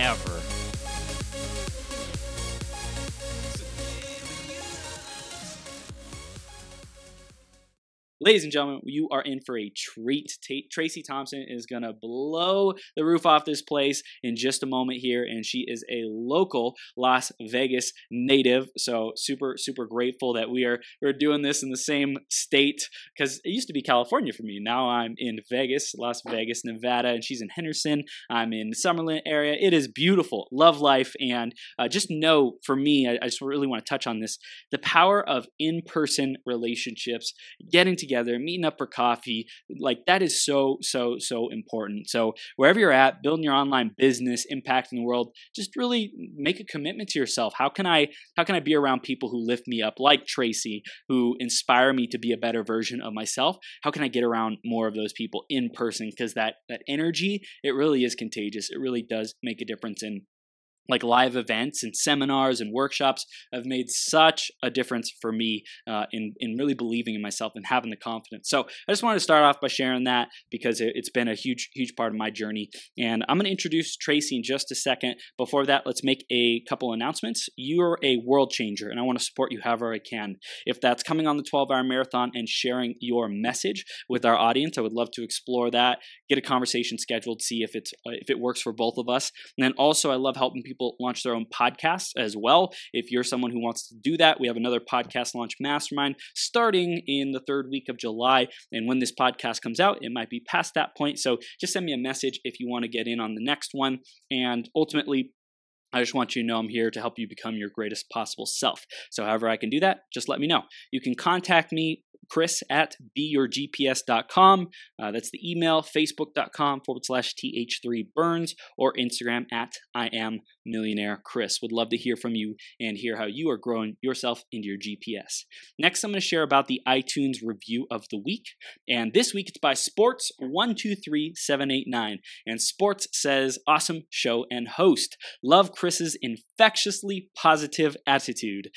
ever. Ladies and gentlemen, you are in for a treat. T- Tracy Thompson is going to blow the roof off this place in just a moment here, and she is a local Las Vegas native. So super, super grateful that we are we're doing this in the same state because it used to be California for me. Now I'm in Vegas, Las Vegas, Nevada, and she's in Henderson. I'm in the Summerlin area. It is beautiful, love life, and uh, just know for me, I, I just really want to touch on this: the power of in-person relationships, getting together together, meeting up for coffee. Like that is so, so, so important. So wherever you're at, building your online business, impacting the world, just really make a commitment to yourself. How can I how can I be around people who lift me up, like Tracy, who inspire me to be a better version of myself? How can I get around more of those people in person? Because that that energy, it really is contagious. It really does make a difference in like live events and seminars and workshops have made such a difference for me uh, in, in really believing in myself and having the confidence. So I just wanted to start off by sharing that because it, has been a huge, huge part of my journey. And I'm going to introduce Tracy in just a second. Before that, let's make a couple announcements. You're a world changer, and I want to support you however I can. If that's coming on the 12 hour marathon and sharing your message with our audience, I would love to explore that, get a conversation scheduled, see if, it's, uh, if it works for both of us. And then also, I love helping people people launch their own podcasts as well. If you're someone who wants to do that, we have another podcast launch mastermind starting in the third week of July. And when this podcast comes out, it might be past that point. So just send me a message if you want to get in on the next one. And ultimately, I just want you to know I'm here to help you become your greatest possible self. So, however, I can do that, just let me know. You can contact me chris at beyourgps.com. Uh, that's the email, facebook.com forward slash th3burns, or Instagram at I am millionaire Chris. Would love to hear from you and hear how you are growing yourself into your GPS. Next, I'm going to share about the iTunes review of the week. And this week it's by Sports123789. And Sports says, Awesome show and host. Love Chris's infectiously positive attitude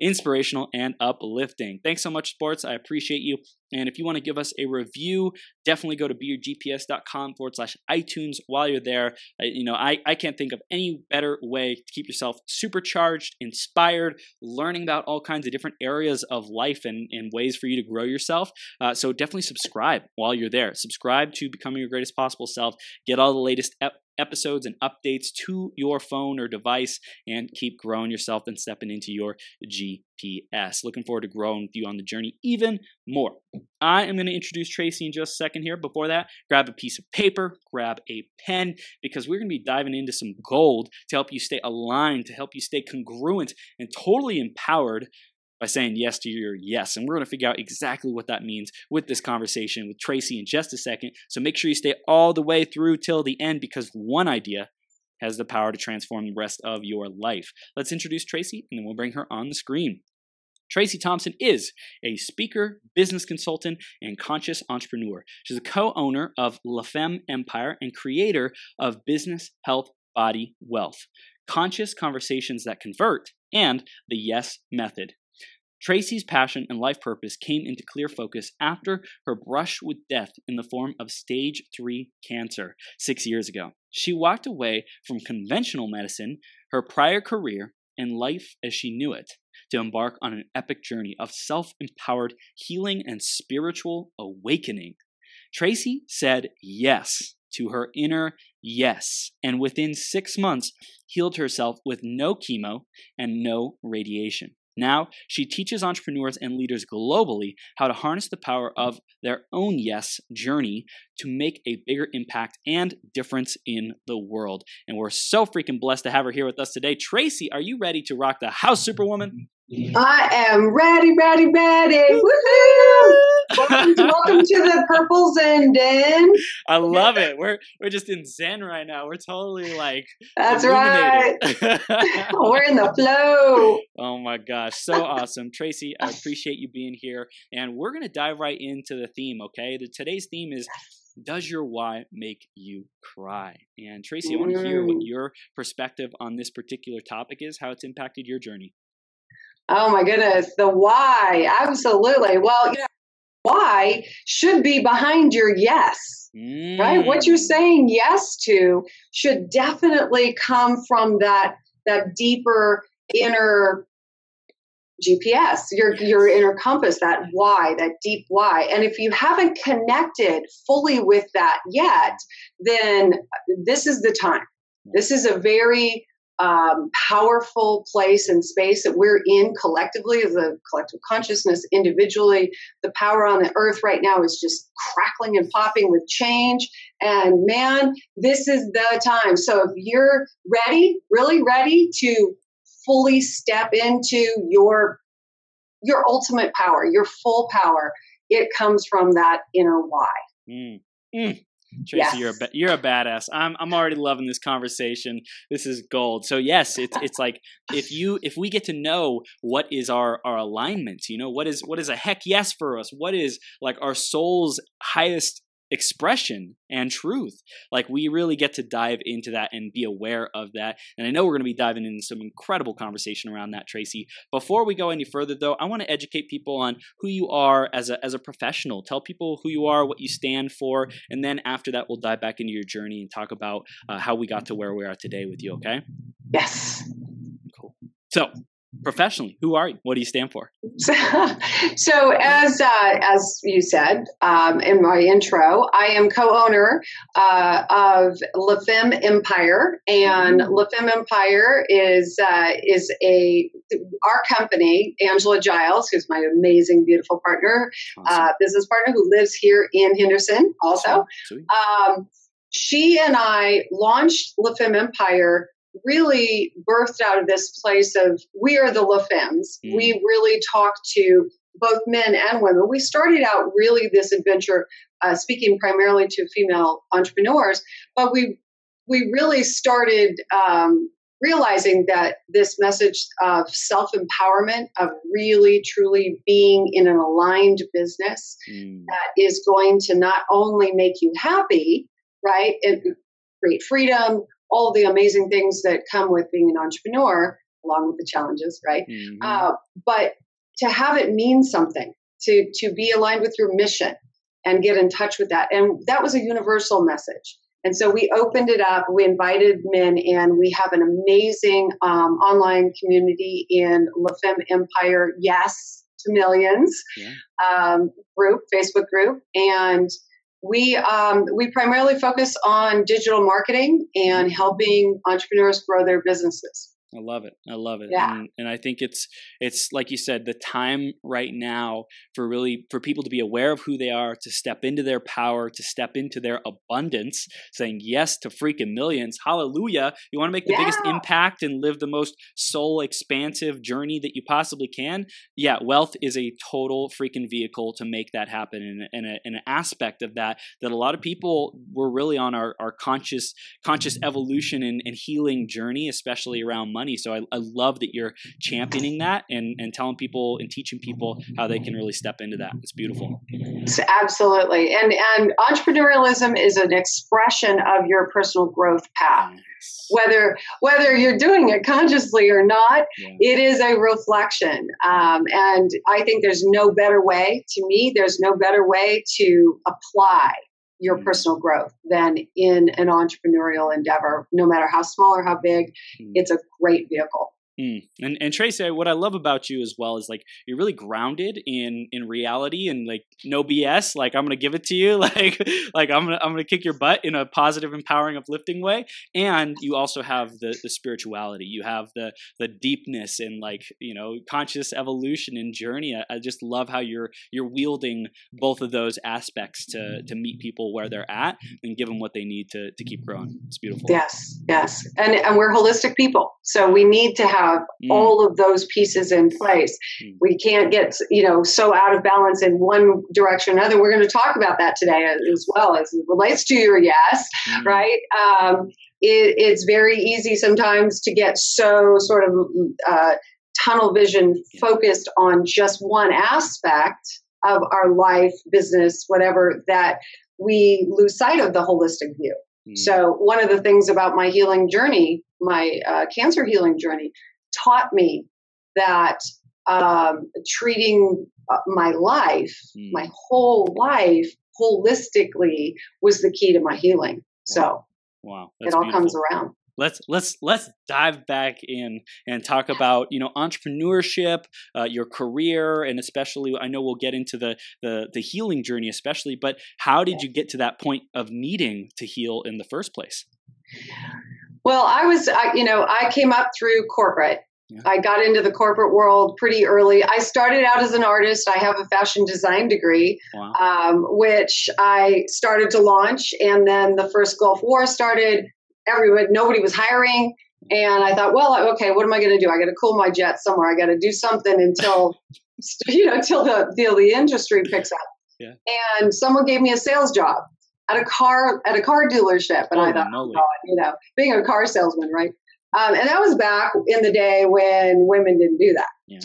inspirational and uplifting. Thanks so much, sports. I appreciate you. And if you want to give us a review, definitely go to beyourgps.com forward slash iTunes while you're there. Uh, you know, I, I can't think of any better way to keep yourself supercharged, inspired, learning about all kinds of different areas of life and, and ways for you to grow yourself. Uh, so definitely subscribe while you're there. Subscribe to Becoming Your Greatest Possible Self. Get all the latest episodes and updates to your phone or device and keep growing yourself and stepping into your GPS. Looking forward to growing with you on the journey even more. I am going to introduce Tracy in just a second here. Before that, grab a piece of paper, grab a pen, because we're going to be diving into some gold to help you stay aligned, to help you stay congruent and totally empowered by saying yes to your yes. And we're going to figure out exactly what that means with this conversation with Tracy in just a second. So make sure you stay all the way through till the end because one idea has the power to transform the rest of your life. Let's introduce Tracy and then we'll bring her on the screen. Tracy Thompson is a speaker, business consultant, and conscious entrepreneur. She's a co owner of La Femme Empire and creator of Business, Health, Body, Wealth, Conscious Conversations That Convert, and the Yes Method. Tracy's passion and life purpose came into clear focus after her brush with death in the form of stage 3 cancer six years ago. She walked away from conventional medicine, her prior career, and life as she knew it to embark on an epic journey of self empowered healing and spiritual awakening. Tracy said yes to her inner yes, and within six months healed herself with no chemo and no radiation. Now, she teaches entrepreneurs and leaders globally how to harness the power of their own yes journey to make a bigger impact and difference in the world. And we're so freaking blessed to have her here with us today. Tracy, are you ready to rock the house, Superwoman? I am ready, ready, ready. Woo-hoo! Welcome, welcome to the Purple Zen Den. I love it. We're we're just in Zen right now. We're totally like That's right. we're in the flow. Oh my gosh, so awesome, Tracy. I appreciate you being here, and we're gonna dive right into the theme. Okay, the, today's theme is does your why make you cry? And Tracy, I want to hear what mm. your perspective on this particular topic is, how it's impacted your journey. Oh my goodness, the why. Absolutely. Well, you know, why should be behind your yes. Mm. Right? What you're mm. saying yes to should definitely come from that that deeper inner GPS, your your inner compass, that why, that deep why. And if you haven't connected fully with that yet, then this is the time. This is a very um, powerful place and space that we're in collectively as a collective consciousness individually the power on the earth right now is just crackling and popping with change and man this is the time so if you're ready really ready to fully step into your your ultimate power your full power it comes from that inner why mm. Mm. Tracy, yes. you're a you're a badass. I'm I'm already loving this conversation. This is gold. So yes, it's it's like if you if we get to know what is our our alignment, you know, what is what is a heck yes for us? What is like our soul's highest expression and truth. Like we really get to dive into that and be aware of that. And I know we're going to be diving into some incredible conversation around that, Tracy. Before we go any further, though, I want to educate people on who you are as a as a professional. Tell people who you are, what you stand for, and then after that, we'll dive back into your journey and talk about uh, how we got to where we are today with you. Okay? Yes. Cool. So professionally. Who are you? What do you stand for? So, so as uh, as you said um, in my intro i am co-owner uh, of LaFemme empire and mm-hmm. LaFemme empire is uh, is a our company angela giles who's my amazing beautiful partner awesome. Uh, business partner who lives here in henderson also. Um, she and i launched LaFemme empire really birthed out of this place of we are the La Femmes. Mm. We really talk to both men and women. We started out really this adventure uh, speaking primarily to female entrepreneurs, but we we really started um, realizing that this message of self empowerment, of really truly being in an aligned business mm. that is going to not only make you happy, right, and create freedom, all the amazing things that come with being an entrepreneur, along with the challenges, right? Mm-hmm. Uh, but to have it mean something, to to be aligned with your mission, and get in touch with that, and that was a universal message. And so we opened it up. We invited men in. We have an amazing um, online community in LaFemme Empire. Yes to millions yeah. um, group, Facebook group, and we um, we primarily focus on digital marketing and helping entrepreneurs grow their businesses. I love it. I love it. Yeah. And, and, I think it's it's like you said, the time right now for really for people to be aware of who they are, to step into their power, to step into their abundance, saying yes to freaking millions. Hallelujah. You want to make the yeah. biggest impact and live the most soul expansive journey that you possibly can. Yeah, wealth is a total freaking vehicle to make that happen and, and, a, and an aspect of that that a lot of people were really on our, our conscious conscious evolution and, and healing journey, especially around money. So I, I love that you're championing that and, and telling people and teaching people how they can really step into that. It's beautiful. Absolutely. And and entrepreneurialism is an expression of your personal growth path. Whether whether you're doing it consciously or not, yeah. it is a reflection. Um, and I think there's no better way, to me, there's no better way to apply your mm. personal growth than in an entrepreneurial endeavor, no matter how small or how big. Mm. It's a great vehicle. Mm. And and Tracy, what I love about you as well is like you're really grounded in in reality and like no BS. Like I'm gonna give it to you. Like like I'm gonna I'm gonna kick your butt in a positive, empowering, uplifting way. And you also have the the spirituality. You have the the deepness and like you know conscious evolution and journey. I, I just love how you're you're wielding both of those aspects to to meet people where they're at and give them what they need to to keep growing. It's beautiful. Yes, yes, and and we're holistic people, so we need to have have mm. all of those pieces in place. Mm. We can't get you know so out of balance in one direction or another. We're going to talk about that today as well as it relates to your yes, mm. right? Um, it, it's very easy sometimes to get so sort of uh, tunnel vision focused on just one aspect of our life, business, whatever, that we lose sight of the holistic view. Mm. So, one of the things about my healing journey, my uh, cancer healing journey, taught me that um, treating uh, my life, mm. my whole life, holistically was the key to my healing. So, wow, it all beautiful. comes around let's let's let's dive back in and talk about you know entrepreneurship uh, your career and especially i know we'll get into the, the the healing journey especially but how did you get to that point of needing to heal in the first place well i was I, you know i came up through corporate yeah. I got into the corporate world pretty early. I started out as an artist. I have a fashion design degree, wow. um, which I started to launch. And then the first Gulf War started everyone, nobody was hiring. And I thought, well, okay, what am I going to do? I got to cool my jet somewhere. I got to do something until, you know, until the, the, the industry picks up. Yeah. And someone gave me a sales job at a car at a car dealership, and oh, I thought, no oh you know, being a car salesman, right? Um, and that was back in the day when women didn't do that. Yeah.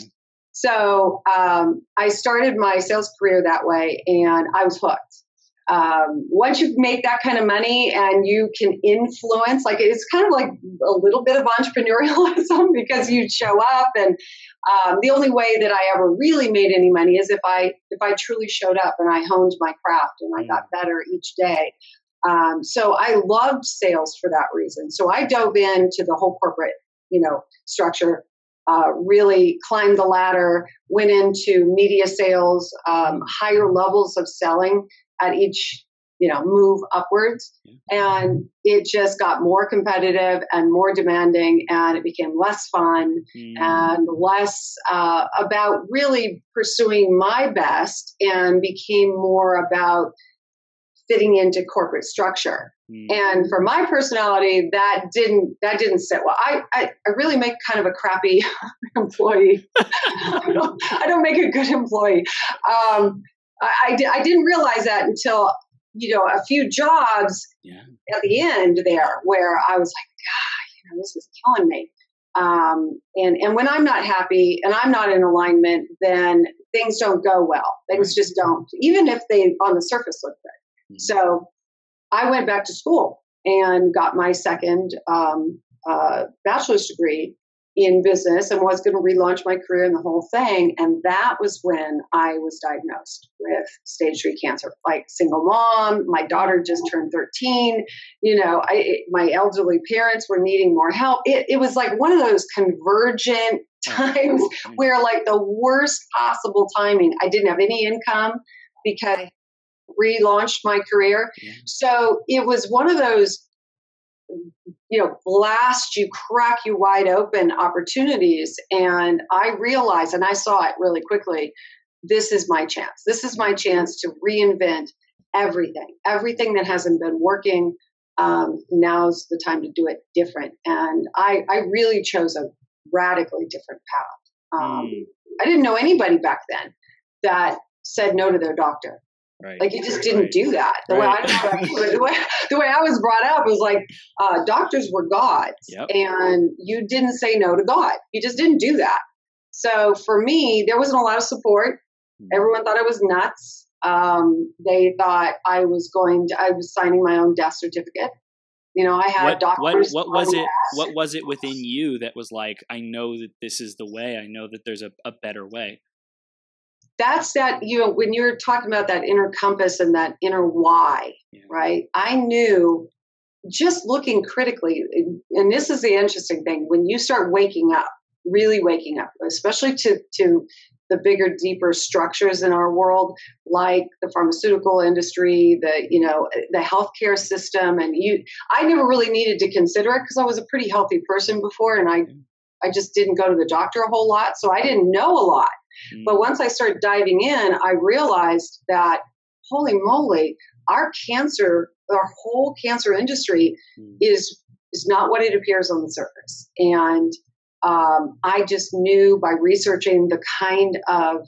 So um, I started my sales career that way, and I was hooked um, once you make that kind of money and you can influence, like it's kind of like a little bit of entrepreneurialism because you show up and um, the only way that I ever really made any money is if I if I truly showed up and I honed my craft and I got better each day. Um, so I loved sales for that reason. So I dove into the whole corporate, you know, structure. Uh, really climbed the ladder, went into media sales, um, higher levels of selling at each you know move upwards. And it just got more competitive and more demanding and it became less fun mm. and less uh, about really pursuing my best and became more about fitting into corporate structure. Mm. and for my personality that didn't that didn't sit well. I i, I really make kind of a crappy employee. I, don't, I don't make a good employee. Um, I, I, I didn't realize that until you know a few jobs yeah. at the end there where I was like, God, you know, this is killing me. Um, and and when I'm not happy and I'm not in alignment, then things don't go well. Things right. just don't, even if they on the surface look good. Mm-hmm. So I went back to school and got my second um, uh, bachelor's degree in business and was going to relaunch my career and the whole thing. And that was when I was diagnosed with stage three cancer. Like single mom, my daughter just turned 13. You know, I, my elderly parents were needing more help. It, it was like one of those convergent times mm-hmm. where, like, the worst possible timing. I didn't have any income because I relaunched my career. So it was one of those you know blast you crack you wide open opportunities. And i realized and i saw it really quickly this is my chance. This is my chance to reinvent everything. Everything that hasn't been working um, now's the time to do it different. And i i really chose a radically different path. Um, mm. i didn't know anybody back then that said no to their doctor Right. Like you just didn't do that. The, right. way I, the, way, the way I was brought up was like uh, doctors were gods, yep. and you didn't say no to God. You just didn't do that. So for me, there wasn't a lot of support. Mm-hmm. Everyone thought I was nuts. Um, they thought I was going. To, I was signing my own death certificate. You know, I had what, doctors. What, what was it? What was it within you that was like, I know that this is the way. I know that there's a, a better way that's that you know when you're talking about that inner compass and that inner why yeah. right? I knew just looking critically and this is the interesting thing when you start waking up really waking up especially to to the bigger deeper structures in our world like the pharmaceutical industry the you know the healthcare system and you i never really needed to consider it because i was a pretty healthy person before and i i just didn't go to the doctor a whole lot so i didn't know a lot Mm. But once I started diving in, I realized that, holy moly, our cancer, our whole cancer industry mm. is is not what it appears on the surface. And um, I just knew by researching the kind of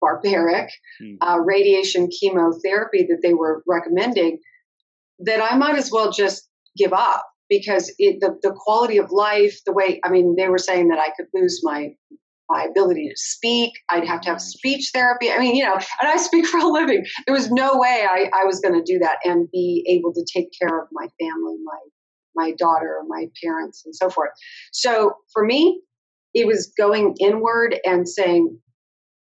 barbaric mm. uh, radiation chemotherapy that they were recommending that I might as well just give up because it, the, the quality of life, the way, I mean, they were saying that I could lose my my ability to speak. I'd have to have speech therapy. I mean, you know, and I speak for a living. There was no way I, I was going to do that and be able to take care of my family, my my daughter, my parents, and so forth. So for me, it was going inward and saying,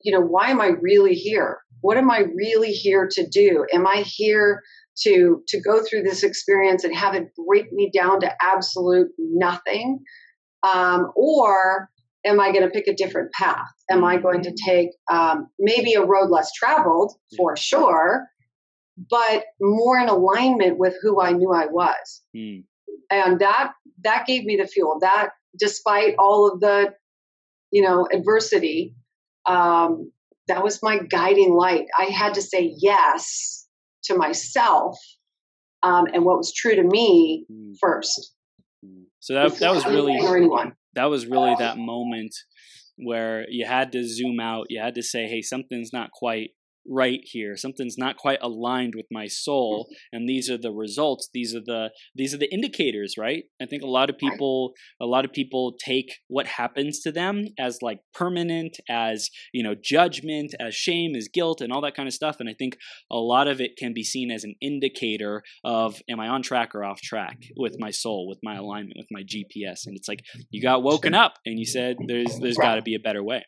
you know, why am I really here? What am I really here to do? Am I here to to go through this experience and have it break me down to absolute nothing, um, or am I going to pick a different path? Am I going to take um, maybe a road less traveled for sure, but more in alignment with who I knew I was? Mm. And that that gave me the fuel. That despite all of the you know adversity, um, that was my guiding light. I had to say yes to myself um, and what was true to me mm. first. Mm. So that that was really that was really that moment where you had to zoom out. You had to say, "Hey, something's not quite right here. Something's not quite aligned with my soul mm-hmm. and these are the results. These are the these are the indicators right? I think a lot of people a lot of people take what happens to them as like permanent as you know judgment as shame as guilt and all that kind of stuff and i think a lot of it can be seen as an indicator of am i on track or off track with my soul with my alignment with my gps and it's like you got woken up and you said there's there's got to be a better way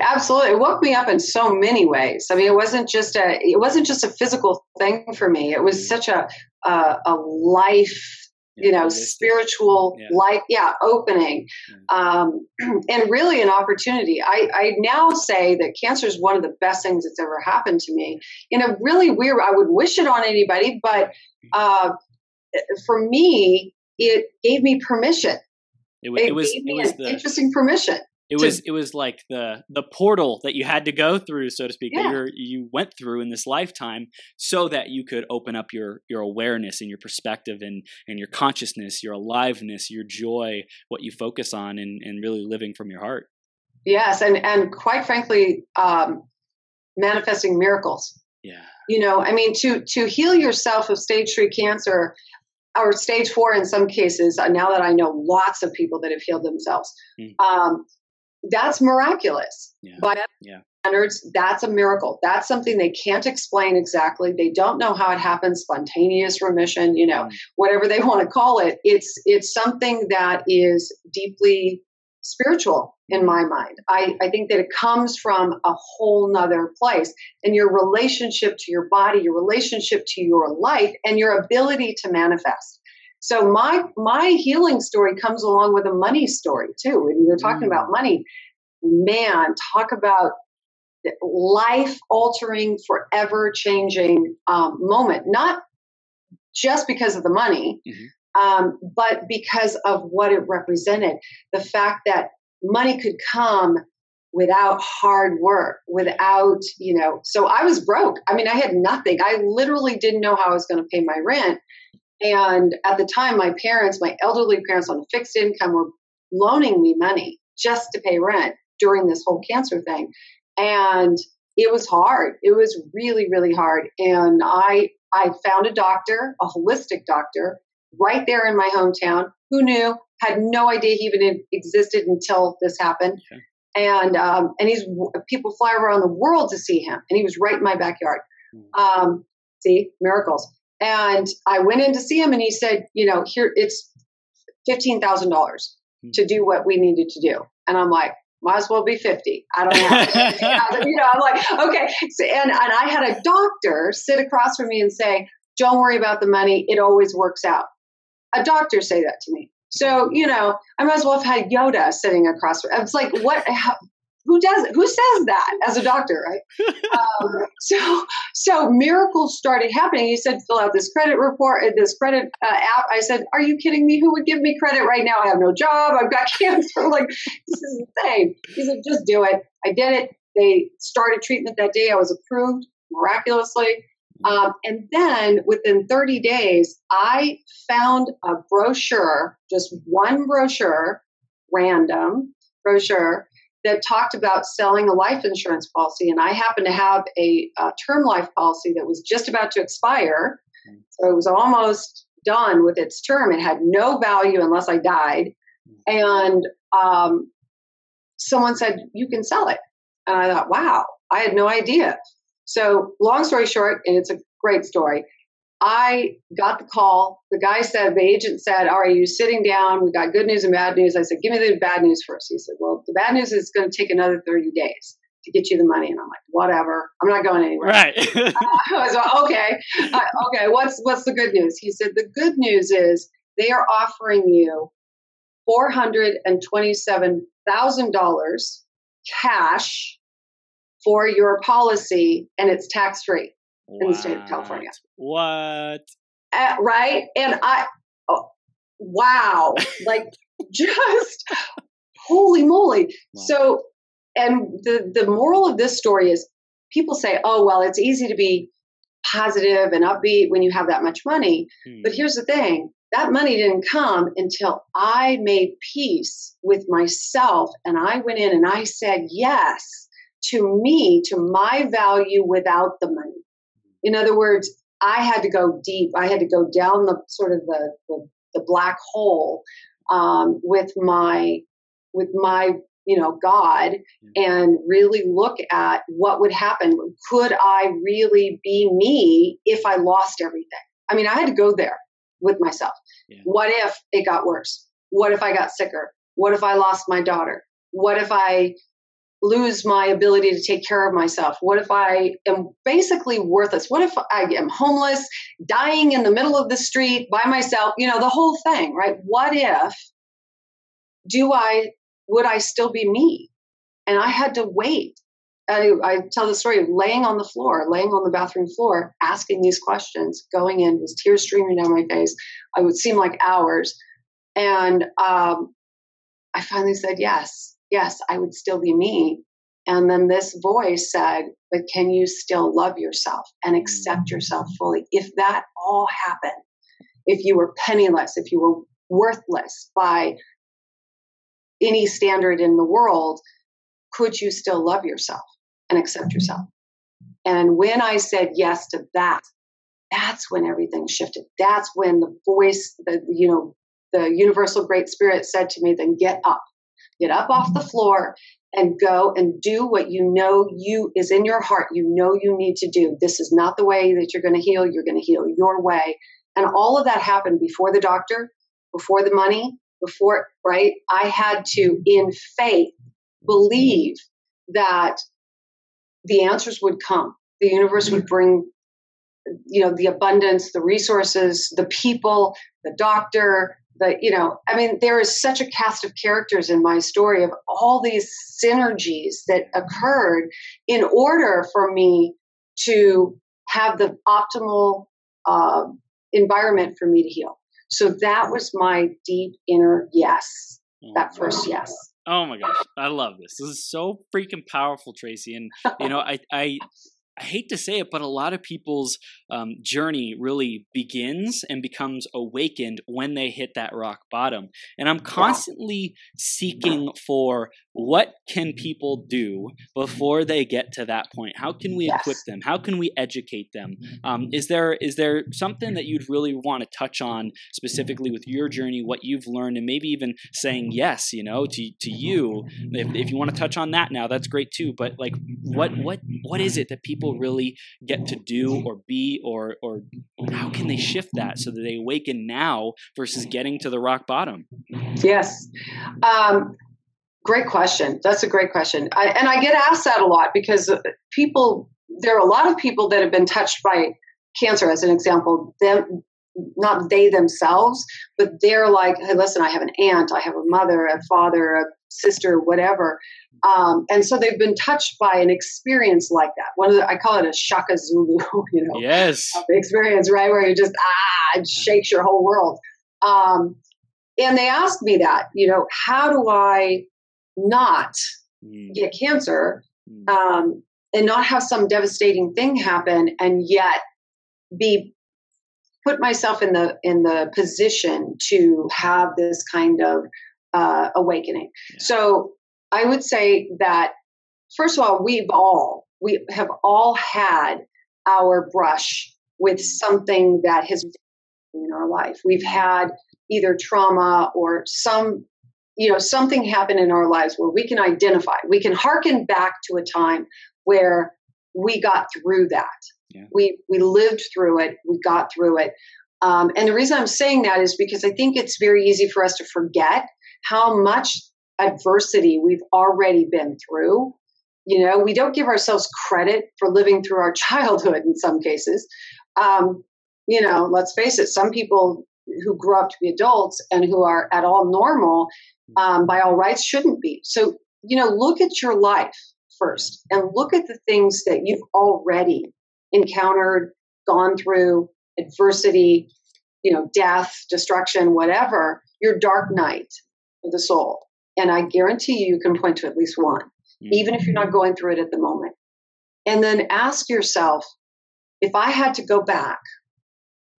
Absolutely, it woke me up in so many ways. I mean, it wasn't just a it wasn't just a physical thing for me. It was such a a, a life, yeah, you know, spiritual yeah. life, yeah, opening, um, and really an opportunity. I, I now say that cancer is one of the best things that's ever happened to me. In a really weird, I would wish it on anybody, but uh, for me, it gave me permission. It, it, it was it was the interesting permission it was it was like the the portal that you had to go through so to speak yeah. that you you went through in this lifetime so that you could open up your your awareness and your perspective and and your consciousness your aliveness your joy what you focus on and and really living from your heart yes and and quite frankly um manifesting miracles yeah you know i mean to to heal yourself of stage 3 cancer or stage four in some cases uh, now that i know lots of people that have healed themselves mm. um, that's miraculous. Yeah. By yeah. standards, that's a miracle. That's something they can't explain exactly. They don't know how it happens, spontaneous remission, you know, mm. whatever they want to call it. It's it's something that is deeply spiritual in my mind. I, I think that it comes from a whole nother place. And your relationship to your body, your relationship to your life, and your ability to manifest. So my my healing story comes along with a money story too. And you're talking mm. about money, man, talk about the life altering, forever changing um, moment. Not just because of the money, mm-hmm. um, but because of what it represented. The fact that money could come without hard work, without, you know, so I was broke. I mean, I had nothing. I literally didn't know how I was going to pay my rent. And at the time, my parents, my elderly parents on a fixed income, were loaning me money just to pay rent during this whole cancer thing. And it was hard. It was really, really hard. And I I found a doctor, a holistic doctor, right there in my hometown. Who knew? Had no idea he even existed until this happened. Okay. And um, and he's people fly around the world to see him, and he was right in my backyard. Hmm. Um, see miracles. And I went in to see him, and he said, you know, here it's fifteen thousand dollars hmm. to do what we needed to do. And I'm like, might as well be 50. I don't know. you know, I'm like, okay. So, and, and I had a doctor sit across from me and say, don't worry about the money. It always works out. A doctor say that to me. So, you know, I might as well have had Yoda sitting across. From, it's like, what, how, who does? Who says that as a doctor, right? um, so, so miracles started happening. He said, fill out this credit report, uh, this credit uh, app. I said, are you kidding me? Who would give me credit right now? I have no job. I've got cancer. like, this is insane. He said, just do it. I did it. They started treatment that day. I was approved miraculously. Um, and then within 30 days, I found a brochure, just one brochure random brochure that talked about selling a life insurance policy. And I happened to have a, a term life policy that was just about to expire. Hmm. So it was almost done with its term. It had no value unless I died. Hmm. And um, someone said, You can sell it. And I thought, wow, I had no idea. So, long story short, and it's a great story, I got the call. The guy said, the agent said, Are you sitting down? We got good news and bad news. I said, Give me the bad news first. He said, Well, the bad news is going to take another 30 days to get you the money. And I'm like, Whatever. I'm not going anywhere. Right. uh, I was like, Okay. Uh, okay. What's, what's the good news? He said, The good news is they are offering you $427,000 cash for your policy and it's tax free in the state of California. What? Uh, right? And I, oh, wow, like just holy moly. Wow. So, and the the moral of this story is people say, oh well, it's easy to be positive and upbeat when you have that much money. Hmm. But here's the thing. That money didn't come until I made peace with myself and I went in and I said yes to me, to my value without the money. In other words, I had to go deep. I had to go down the sort of the the, the black hole um, with my with my you know God and really look at what would happen. Could I really be me if I lost everything? I mean, I had to go there with myself. Yeah. What if it got worse? What if I got sicker? What if I lost my daughter? What if I lose my ability to take care of myself? What if I am basically worthless? What if I am homeless, dying in the middle of the street by myself? You know, the whole thing, right? What if do I would I still be me? And I had to wait. I, I tell the story of laying on the floor, laying on the bathroom floor, asking these questions, going in with tears streaming down my face. I would seem like hours. And um, I finally said yes yes, I would still be me. And then this voice said, but can you still love yourself and accept mm. yourself fully? If that all happened, if you were penniless, if you were worthless by any standard in the world, could you still love yourself and accept yourself? And when I said yes to that, that's when everything shifted. That's when the voice, the you know, the universal great spirit said to me, then get up Get up off the floor and go and do what you know you is in your heart. You know you need to do. This is not the way that you're going to heal. You're going to heal your way. And all of that happened before the doctor, before the money, before, right? I had to, in faith, believe that the answers would come. The universe would mm-hmm. bring, you know, the abundance, the resources, the people, the doctor, the you know i mean there is such a cast of characters in my story of all these synergies that occurred in order for me to have the optimal uh, environment for me to heal. So that was my deep inner yes oh, that first yes. oh my gosh. I love this. This is so freaking powerful tracy. And you know i i I hate to say it, but a lot of people's um, journey really begins and becomes awakened when they hit that rock bottom. And I'm constantly seeking for what can people do before they get to that point. How can we yes. equip them? How can we educate them? Um, is there is there something that you'd really want to touch on specifically with your journey, what you've learned, and maybe even saying yes, you know, to to you? If, if you want to touch on that now, that's great too. But like, what what what is it that people really get to do or be or or how can they shift that so that they awaken now versus getting to the rock bottom? Yes. Um, great question. That's a great question. I, and I get asked that a lot because people, there are a lot of people that have been touched by cancer, as an example, them, not they themselves, but they're like, hey, listen, I have an aunt, I have a mother, a father, a sister, whatever. Um, and so they've been touched by an experience like that. One of the, I call it a shaka zulu, you know, yes, experience, right, where you just ah, it shakes your whole world. Um, and they asked me that, you know, how do I not mm. get cancer mm. um, and not have some devastating thing happen, and yet be put myself in the in the position to have this kind of uh, awakening. Yeah. So I would say that first of all, we've all we have all had our brush with something that has in our life. We've had either trauma or some you know something happen in our lives where we can identify we can hearken back to a time where we got through that yeah. we we lived through it we got through it um, and the reason i'm saying that is because i think it's very easy for us to forget how much adversity we've already been through. You know we don't give ourselves credit for living through our childhood in some cases. Um, you know let's face it some people who grow up to be adults and who are at all normal um, by all rights shouldn't be. So, you know, look at your life first and look at the things that you've already encountered, gone through, adversity, you know, death, destruction, whatever, your dark night of the soul. And I guarantee you, you can point to at least one, mm-hmm. even if you're not going through it at the moment. And then ask yourself if I had to go back,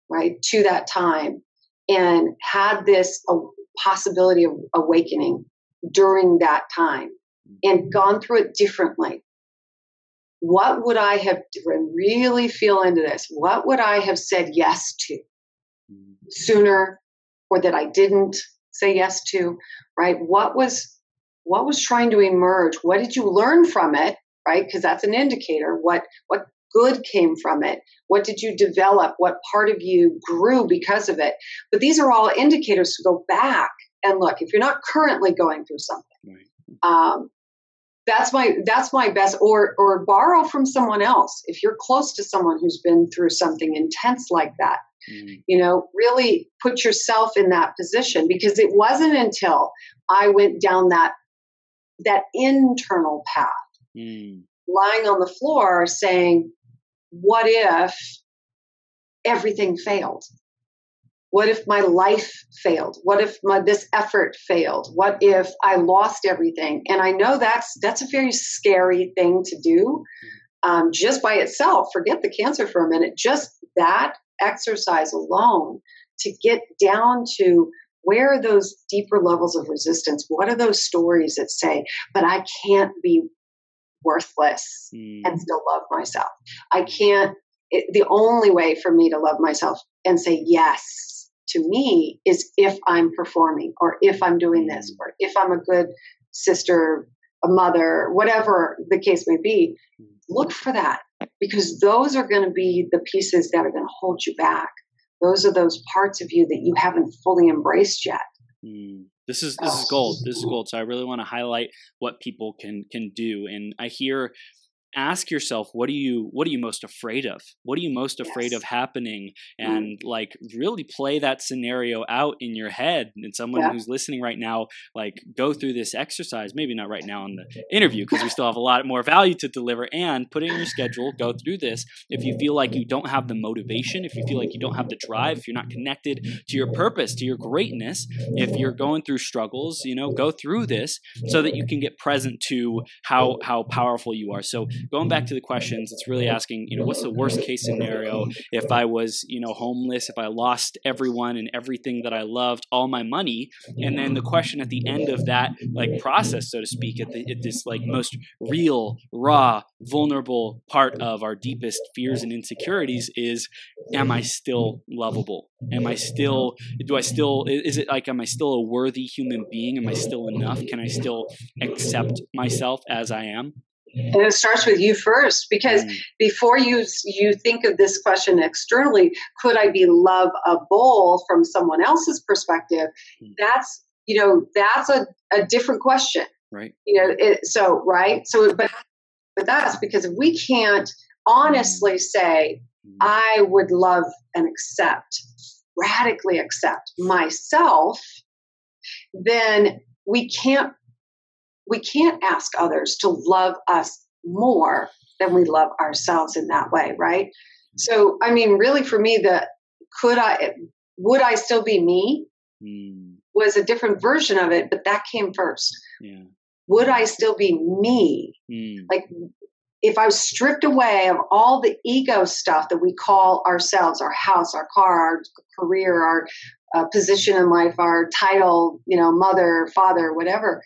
right, to that time and had this uh, possibility of awakening during that time and gone through it differently, what would I have really feel into this? What would I have said yes to sooner or that I didn't say yes to, right? What was what was trying to emerge? What did you learn from it, right? Because that's an indicator. What what good came from it? What did you develop? What part of you grew because of it? But these are all indicators to go back and look. If you're not currently going through something, right. um, that's my that's my best. Or or borrow from someone else. If you're close to someone who's been through something intense like that, mm. you know, really put yourself in that position because it wasn't until I went down that that internal path. Mm lying on the floor saying, what if everything failed? What if my life failed? What if my, this effort failed? What if I lost everything? And I know that's that's a very scary thing to do, um, just by itself. Forget the cancer for a minute. Just that exercise alone to get down to where are those deeper levels of resistance? What are those stories that say, "But I can't be worthless mm. and still love myself. I can't, it, the only way for me to love myself and say yes to me is if I'm performing or if I'm doing this mm. or if I'm a good sister, a mother, whatever the case may be. Mm. Look for that because those are going to be the pieces that are going to hold you back. Those are those parts of you that you haven't fully embraced yet. Mm. This is this is gold. This is gold. So I really want to highlight what people can can do. And I hear ask yourself what are you what are you most afraid of what are you most afraid yes. of happening mm. and mm. like really play that scenario out in your head and someone yeah. who's listening right now like go through this exercise maybe not right now in the interview because we still have a lot more value to deliver and put it in your schedule go through this if you feel like you don't have the motivation if you feel like you don't have the drive if you're not connected to your purpose to your greatness if you're going through struggles you know go through this so that you can get present to how how powerful you are so going back to the mm-hmm. questions, it's really asking, you know, what's the worst case scenario if I was, you know, homeless, if I lost everyone and everything that I loved, all my money, and then the question at the end of that like process, so to speak, at, the, at this like most real, raw, vulnerable part of our deepest fears and insecurities is, am I still lovable? Am I still? Do I still? Is it like, am I still a worthy human being? Am I still enough? Can I still accept myself as I am? And it starts with you first because mm. before you you think of this question externally could i be love a bowl from someone else's perspective mm. that's you know that's a, a different question right you know it, so right so but but that's because if we can't honestly say mm. i would love and accept radically accept myself then we can't we can't ask others to love us more than we love ourselves in that way, right? So, I mean, really, for me, the could I, would I still be me? Mm. Was a different version of it, but that came first. Yeah. Would I still be me? Mm. Like, if I was stripped away of all the ego stuff that we call ourselves, our house, our car, our career, our uh, position in life, our title, you know, mother, father, whatever,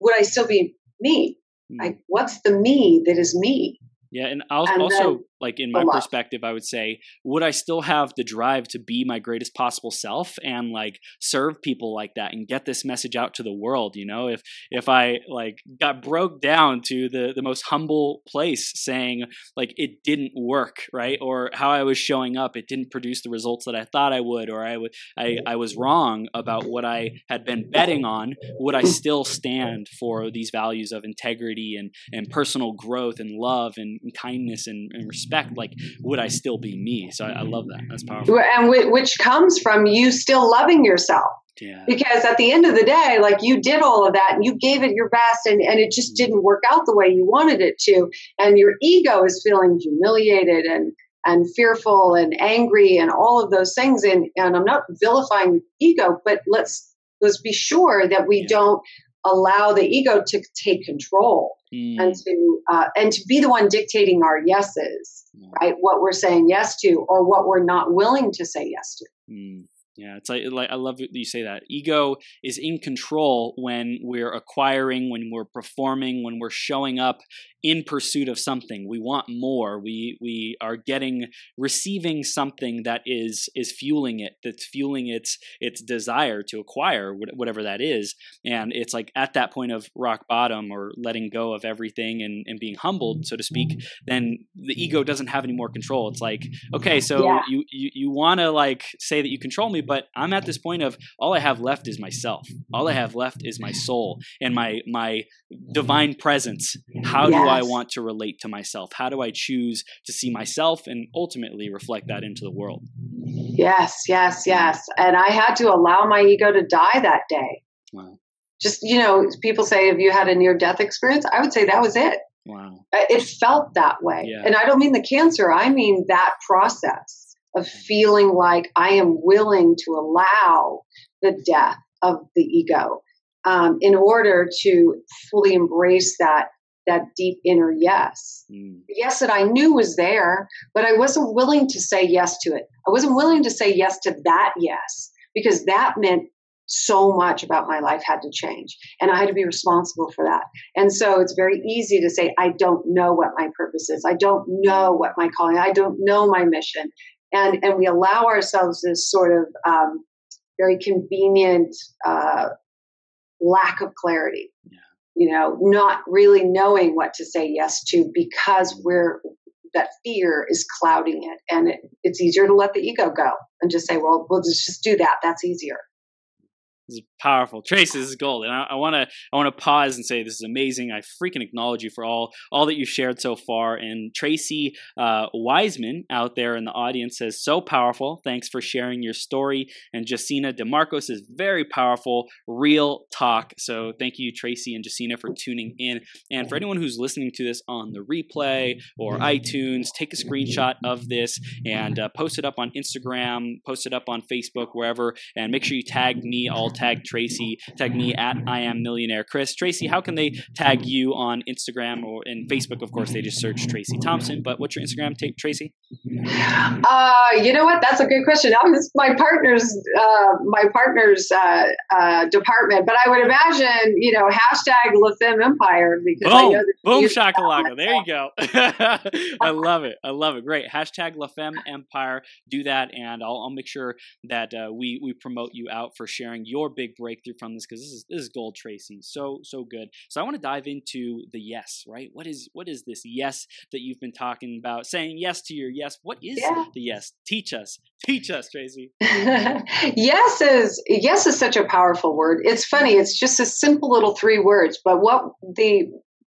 would I still be me? Mm. Like, what's the me that is me? Yeah, and I'll and also like in my perspective i would say would i still have the drive to be my greatest possible self and like serve people like that and get this message out to the world you know? If if i like got broke down to the the most humble place saying like it didn't work right? Or how i was showing up it didn't produce the results that i thought i would or i would i i was wrong about what i had been betting on would i still stand for these values of integrity and and personal growth and love and, and kindness and, and respect respect, like would I still be me? So I, I love that. That's powerful. And which comes from you still loving yourself. Yeah. Because at the end of the day, like you did all of that and you gave it your best and, and it just mm-hmm. didn't work out the way you wanted it to. And your ego is feeling humiliated and and fearful and angry and all of those things. And and I'm not vilifying ego, but let's let's be sure that we yeah. don't allow the ego to take control mm. and to uh, and to be the one dictating our yeses mm. right what we're saying yes to or what we're not willing to say yes to mm. Yeah, it's like, like I love that you say that. Ego is in control when we're acquiring, when we're performing, when we're showing up in pursuit of something. We want more. We we are getting receiving something that is is fueling it. That's fueling its its desire to acquire whatever that is. And it's like at that point of rock bottom or letting go of everything and, and being humbled, so to speak, then the ego doesn't have any more control. It's like, okay, so yeah. you you, you want to like say that you control me, but I'm at this point of all I have left is myself. All I have left is my soul and my my divine presence. How yes. Do I want to relate to myself? How do I choose to see myself and ultimately reflect that into the world? Yes, yes, yes. And I had to allow my ego to die that day. Wow. Just, you know, people say, have you had a near death experience? I would say that was it. Wow. It felt that way. Yeah. And I don't mean the cancer, I mean that process of feeling like I am willing to allow the death of the ego um, in order to fully embrace that that deep inner yes. Mm. Yes that I knew was there, but I wasn't willing to say yes to it. I wasn't willing to say yes to that yes because that meant so much about my life had to change and I had to be responsible for that. And so it's very easy to say, I don't know what my purpose is. I don't know what my calling, I don't know my mission and and we allow ourselves this sort of um, very convenient uh, lack of clarity. Yeah. You know, not really knowing what to say yes to because we're that fear is clouding it, and it, it's easier to let the ego go and just say, "Well, we'll just, just do that. That's easier." This is powerful. Tracy, this is gold. And I want to I want to pause and say this is amazing. I freaking acknowledge you for all all that you've shared so far. And Tracy uh, Wiseman out there in the audience says, so powerful. Thanks for sharing your story. And Jacina DeMarcos is very powerful, real talk. So thank you, Tracy and Jacina, for tuning in. And for anyone who's listening to this on the replay or iTunes, take a screenshot of this and uh, post it up on Instagram, post it up on Facebook, wherever, and make sure you tag me all tag Tracy, tag me at I am millionaire Chris. Tracy, how can they tag you on Instagram or in Facebook? Of course, they just search Tracy Thompson. But what's your Instagram, take Tracy? Uh, you know what? That's a good question. That was my partner's uh, my partner's uh, uh, department, but I would imagine you know hashtag LaFemme Empire because boom, I know boom shakalaka. There you go. I love it. I love it. Great hashtag LaFemme Empire. Do that, and I'll, I'll make sure that uh, we we promote you out for sharing your your big breakthrough from this because this is this is gold, Tracy. So so good. So I want to dive into the yes, right? What is what is this yes that you've been talking about? Saying yes to your yes. What is yeah. the yes? Teach us. Teach us, Tracy. yes is yes is such a powerful word. It's funny. It's just a simple little three words, but what the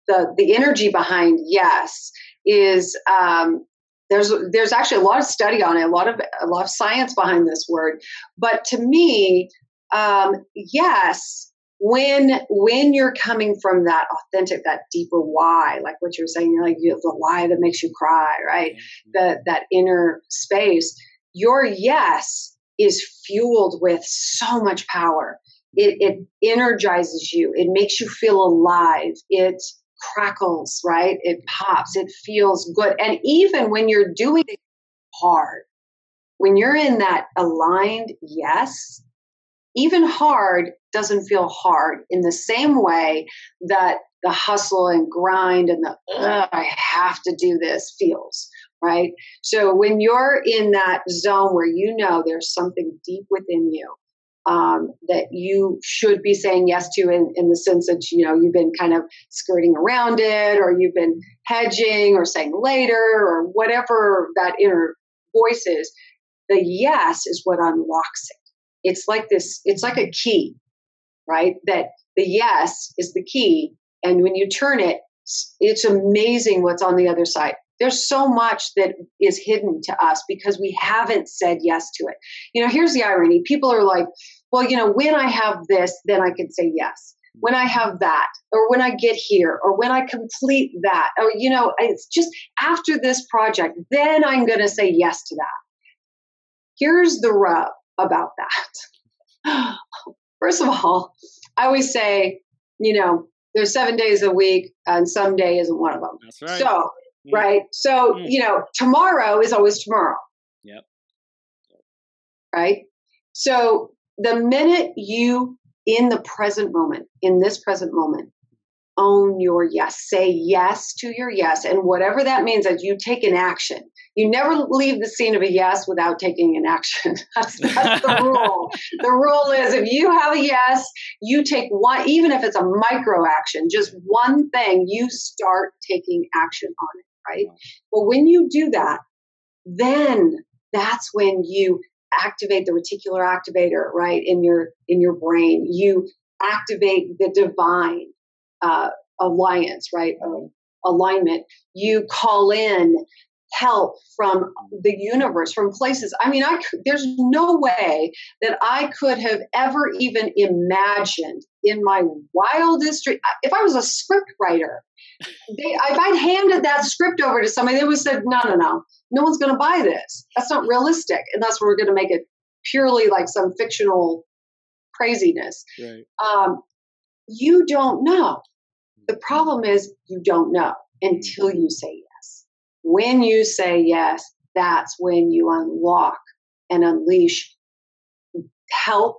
the the energy behind yes is um, there's there's actually a lot of study on it, a lot of a lot of science behind this word. But to me, um, yes, when when you're coming from that authentic, that deeper why, like what you're saying, you're like you the why that makes you cry, right? Mm-hmm. That that inner space. Your yes is fueled with so much power. It, it energizes you. It makes you feel alive. It crackles, right? It pops. It feels good. And even when you're doing it hard, when you're in that aligned yes, even hard doesn't feel hard in the same way that the hustle and grind and the I have to do this feels, right? So when you're in that zone where you know there's something deep within you um, that you should be saying yes to in, in the sense that you know you've been kind of skirting around it or you've been hedging or saying later or whatever that inner voice is the yes is what unlocks it it's like this it's like a key right that the yes is the key and when you turn it it's amazing what's on the other side there's so much that is hidden to us because we haven't said yes to it. You know, here's the irony people are like, well, you know, when I have this, then I can say yes. When I have that, or when I get here, or when I complete that, or, you know, it's just after this project, then I'm going to say yes to that. Here's the rub about that. First of all, I always say, you know, there's seven days a week, and some day isn't one of them. Right. So mm. right? So, mm. you know, tomorrow is always tomorrow. Yep. Right? So, the minute you, in the present moment, in this present moment, own your yes, say yes to your yes, and whatever that means, that you take an action. You never leave the scene of a yes without taking an action. That's, that's the rule. the rule is if you have a yes, you take one, even if it's a micro action, just one thing, you start taking action on it right? But when you do that, then that's when you activate the reticular activator, right, in your in your brain. You activate the divine uh, alliance, right, alignment. You call in help from the universe, from places. I mean, I there's no way that I could have ever even imagined in my wildest dream. If I was a script writer, they, if I'd handed that script over to somebody, they would have said, "No, no, no, no one's going to buy this. That's not realistic, and that's where we're going to make it purely like some fictional craziness." Right. Um, you don't know. The problem is you don't know until you say when you say yes, that's when you unlock and unleash help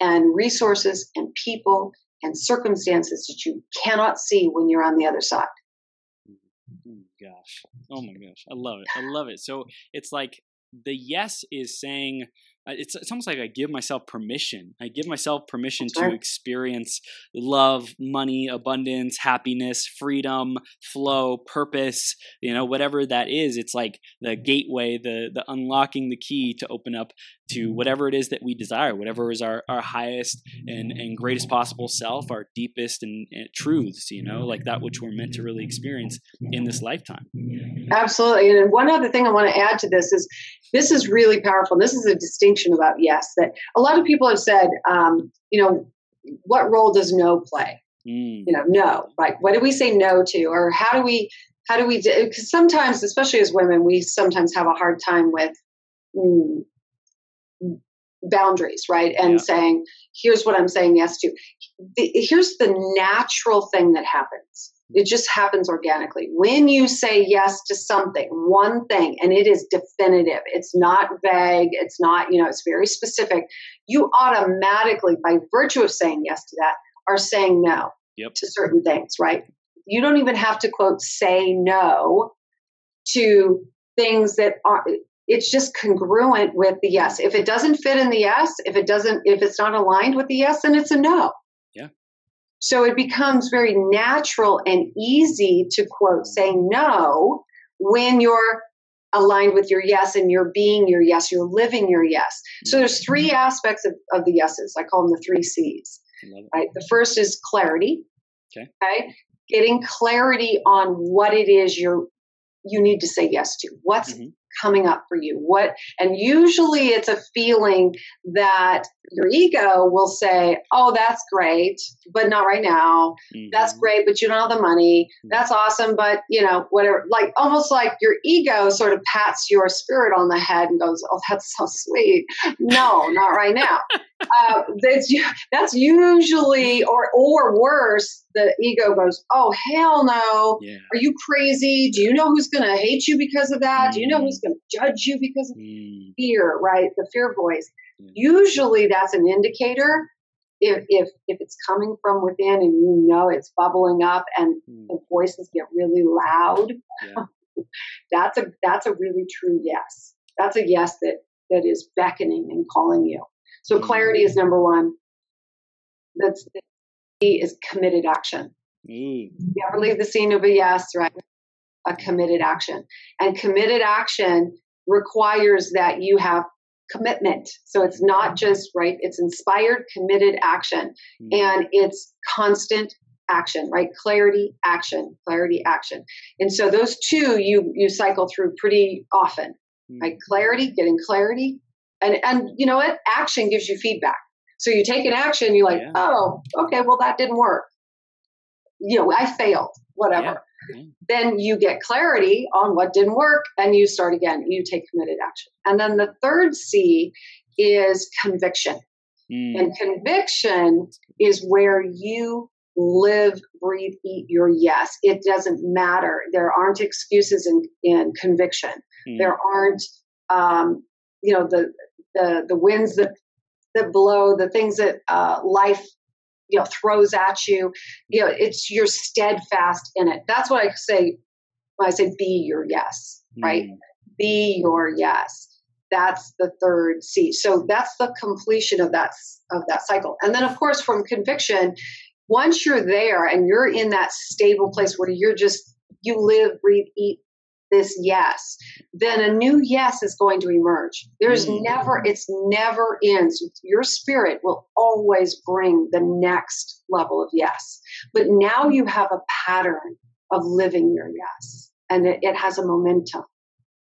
and resources and people and circumstances that you cannot see when you're on the other side. Gosh. Oh my gosh. I love it. I love it. So it's like the yes is saying it's it's almost like I give myself permission. I give myself permission to experience love, money, abundance, happiness, freedom, flow, purpose, you know, whatever that is. It's like the gateway, the the unlocking the key to open up to whatever it is that we desire, whatever is our, our highest and, and greatest possible self, our deepest and, and, truths, you know, like that which we're meant to really experience in this lifetime. Absolutely. And one other thing I want to add to this is this is really powerful. This is a distinction about yes that a lot of people have said, um, you know, what role does no play? Mm. You know, no, right? What do we say no to? Or how do we, how do we, because sometimes, especially as women, we sometimes have a hard time with, mm, boundaries, right? And yeah. saying, here's what I'm saying yes to. The, here's the natural thing that happens. It just happens organically. When you say yes to something, one thing, and it is definitive, it's not vague, it's not, you know, it's very specific, you automatically, by virtue of saying yes to that, are saying no yep. to certain things, right? You don't even have to quote say no to things that are it's just congruent with the yes. If it doesn't fit in the yes, if it doesn't, if it's not aligned with the yes, then it's a no. So it becomes very natural and easy to quote say no when you're aligned with your yes and you're being your yes, you're living your yes. So there's three mm-hmm. aspects of, of the yeses. I call them the three C's. Right. The first is clarity. Okay. Okay. Getting clarity on what it is you're you need to say yes to. What's mm-hmm coming up for you? What and usually it's a feeling that your ego will say, "Oh, that's great, but not right now. Mm-hmm. That's great, but you don't have the money. Mm-hmm. That's awesome, but you know, whatever." Like almost like your ego sort of pats your spirit on the head and goes, "Oh, that's so sweet." No, not right now. uh, that's that's usually or or worse the ego goes oh hell no yeah. are you crazy do you know who's going to hate you because of that mm. do you know who's going to judge you because of Mm, fear, right? The fear voice. Yeah. Usually that's an indicator if, if, if it's coming from within and you know it's bubbling up and mm, the voices get really loud. Yeah. that's a, that's a really true yes. That's a yes that, that is beckoning and calling you. So Mm. clarity is number one. That's the key is committed action. Ooh. You ever leave the scene of a yes, right? A committed action. And committed action requires that you have commitment. So it's not just, right? It's inspired, committed action. Mm, And it's constant action, right? Clarity, action, clarity, action. And so those two you you cycle through pretty often, mm, right? Clarity, getting clarity. And and you know what? Action gives you feedback. So you take an action, you're like, Yeah. oh, okay, well that didn't work. You know, I failed, whatever. Then you get clarity on what didn't work and you start again. You take committed action. And then the third C is conviction. mm, And conviction is where you live, breathe, eat your yes. It doesn't matter. There aren't excuses in, in conviction. mm, There aren't, um, you know, the, the, the winds that, that blow, the things that uh, life, you know, throws at you. You know, it's you're steadfast in it. That's what I say when I say be your yes, right? mm, be your yes that's the third c so that's the completion of that of that cycle and then of course from conviction once you're there and you're in that stable place where you're just you live breathe eat this yes then a new yes is going to emerge. There's Mm. never it's never ends. Your spirit will always bring the next level of yes. But now you have a pattern of living your yes and it, it has a momentum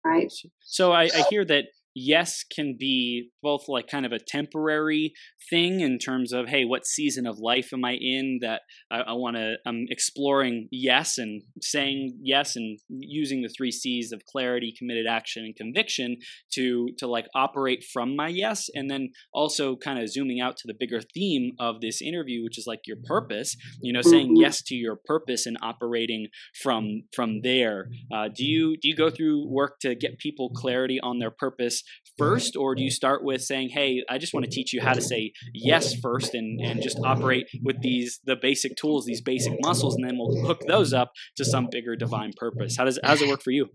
right? So I, I hear that yes can be both like kind of a temporary thing in terms of hey what season of life am i in that i, I want to i'm exploring yes and saying yes and using the three c's of clarity committed action and conviction to to like operate from my yes and then also kind of zooming out to the bigger theme of this interview which is like your purpose you know saying Mhm. yes to your purpose and operating from from there uh, do you do you go through work to get people clarity on their purpose first or do you start with saying hey i just want to teach you how to say yes first and and just operate with these the basic tools these basic muscles and then we'll hook those up to some bigger divine purpose how does how does it work for you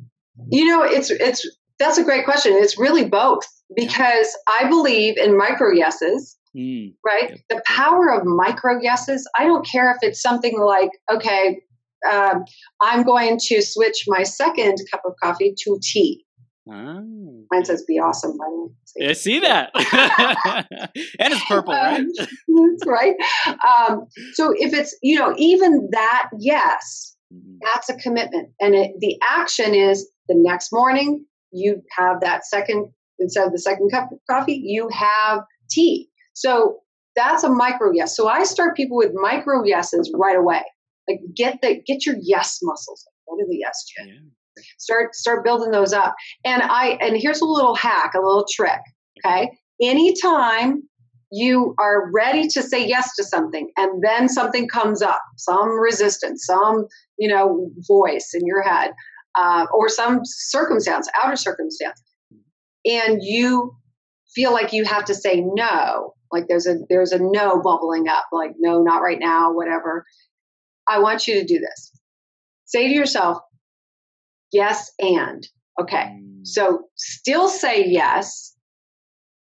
You know, it's it's that's a great question. It's really both because I believe in micro yeses, mm, right? Yep. The power of micro yeses. I don't care if it's something like, okay, um, I'm going to switch my second cup of coffee to tea. Ah, Mine says "Be awesome," by the way. See? I see that and it's purple right Um, That's right. Um, so if it's you know even that yes, Mhm. that's a commitment, and it, the action is the next morning you have that second instead of the second cup of coffee you have tea. So that's a micro yes. So I start people with micro yeses right away. Like get the get your yes muscles. What are the yes, Jen? Start start building those up. And i and here's a little hack a little trick okay? Anytime you are ready to say yes to something and then something comes up some resistance some you know voice in your head uh, or some circumstance outer circumstance and you feel like you have to say no like there's a there's a no bubbling up like no not right now whatever i want you to do this. Say to yourself yes and. Okay. Mm, so still say yes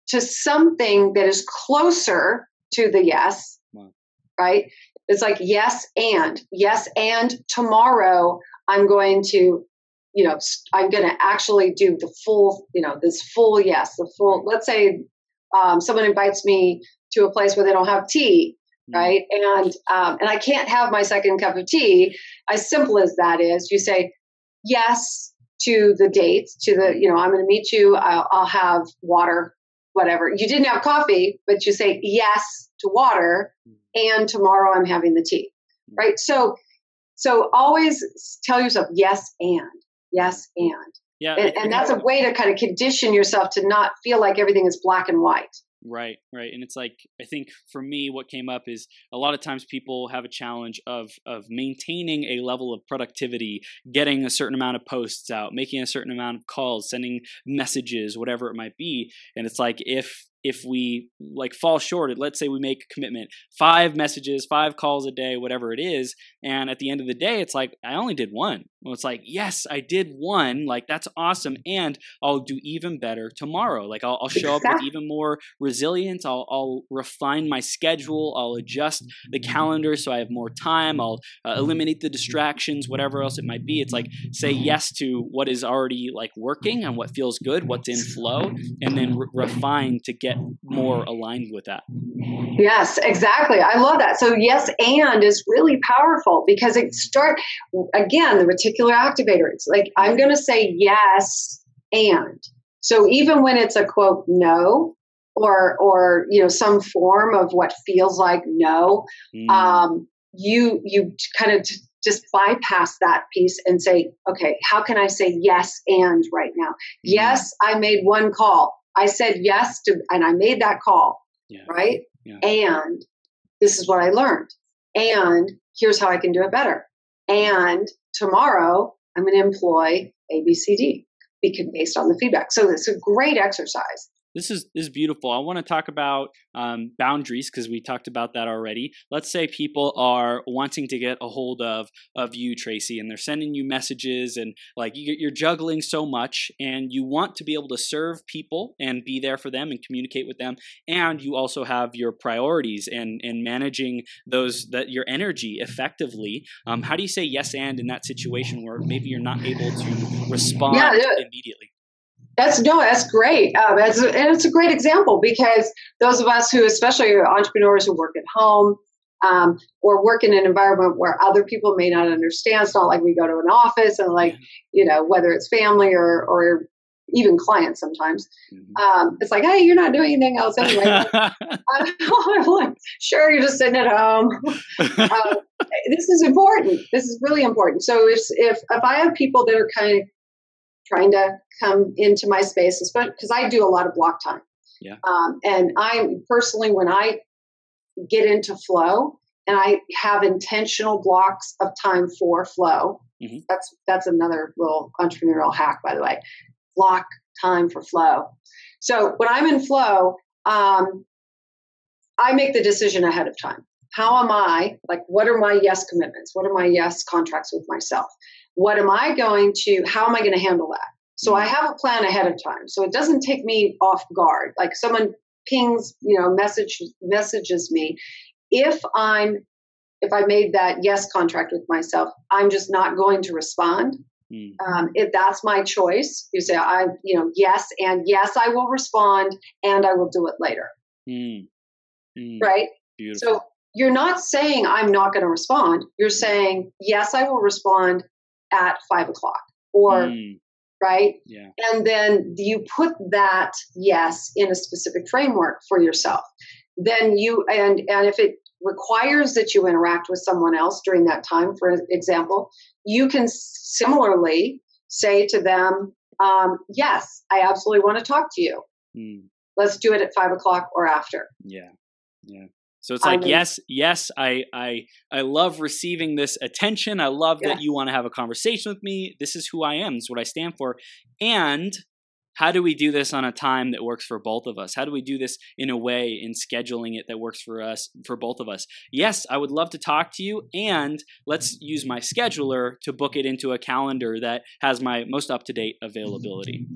to something that is closer to the yes Wow. right? It's like yes and. Yes and tomorrow i'm going to you know I'm going to actually do the full you know this full yes the full let's say um, someone invites me to a place where they don't have tea mm, right? And um, and I can't have my second cup of tea. As simple as that is, you say yes to the date, to the you know I'm going to meet you. I'll, I'll have water, whatever. You didn't have coffee, but you say yes to water, and tomorrow I'm having the tea, right? So so always tell yourself yes and yes and yeah and, and that's a way to kind of condition yourself to not feel like everything is black and white Right, right. And it's like I think for me what came up is a lot of times people have a challenge of of maintaining a level of productivity, getting a certain amount of posts out, making a certain amount of calls, sending messages, whatever it might be. And it's like if if we like fall short let's say we make a commitment five messages five calls a day whatever it is and at the end of the day it's like i only did one. Well it's like yes i did one. Like that's awesome and i'll do even better tomorrow. Like i'll, I'll show up with even more resilience. I'll, I'll refine my schedule. I'll adjust the calendar so i have more time. I'll uh, eliminate the distractions whatever else it might be. It's like say yes to what is already like working and what feels good what's in flow and then re- refine to get more aligned with that. Yes, exactly. I love that. So yes, and is really powerful because it start again the reticular activator. It's like I'm going to say yes and. So even when it's a quote no or or you know some form of what feels like no, mm. um, you you kind of just bypass that piece and say, okay, how can I say yes and right now? Mm. Yes, I made one call. I said yes to, and I made that call, yeah. right? Yeah. And this is what I learned. And here's how I can do it better. And tomorrow I'm going to employ ABCD because based on the feedback. So it's a great exercise this is is beautiful. I want to talk about um, boundaries because we talked about that already. Let's say people are wanting to get a hold of of you, Tracy, and they're sending you messages and like you're juggling so much, and you want to be able to serve people and be there for them and communicate with them, and you also have your priorities and and managing those that your energy effectively. Um, how do you say yes and in that situation where maybe you're not able to respond yeah, immediately? That's no, that's great. Um, and it's a great example because those of us who, especially entrepreneurs who work at home um, or work in an environment where other people may not understand, it's not like we go to an office and like, you know, whether it's family or, or even clients sometimes. Mm-hmm. Um, it's like, hey, you're not doing anything else anyway. I'm like, sure, you're just sitting at home. uh, this is important. This is really important. So if if if I have people that are kind of trying to come into my spaces, but because I do a lot of block time. Yeah. Um, and I personally, when I get into flow and I have intentional blocks of time for flow, mm-hmm. that's that's another little entrepreneurial hack, by the way. Block time for flow. So when I'm in flow, um, I make the decision ahead of time. How am I like? What are my yes commitments? What are my yes contracts with myself? What am I going to, how am I going to handle that? So I have a plan ahead of time. So it doesn't take me off guard. Like someone pings, you know, message messages me. If I'm if I made that yes contract with myself, I'm just not going to respond. Mm. Um, if that's my choice, you say I, you know, yes, and yes, I will respond, and I will do it later. Mm. Mm. Right. Beautiful. So you're not saying I'm not going to respond. You're saying yes, I will respond, at five o'clock or mm. right yeah. and then you put that yes in a specific framework for yourself then you and and if it requires that you interact with someone else during that time for example you can similarly say to them um, yes i absolutely want to talk to you mm. let's do it at five o'clock or after yeah yeah so it's like, yes, yes, I, I, I love receiving this attention. I love yeah. that you want to have a conversation with me. This is who I am. This is what I stand for. And how do we do this on a time that works for both of us? How do we do this in a way in scheduling it that works for us, for both of us? Yes, I would love to talk to you, and let's use my scheduler to book it into a calendar that has my most up to date availability.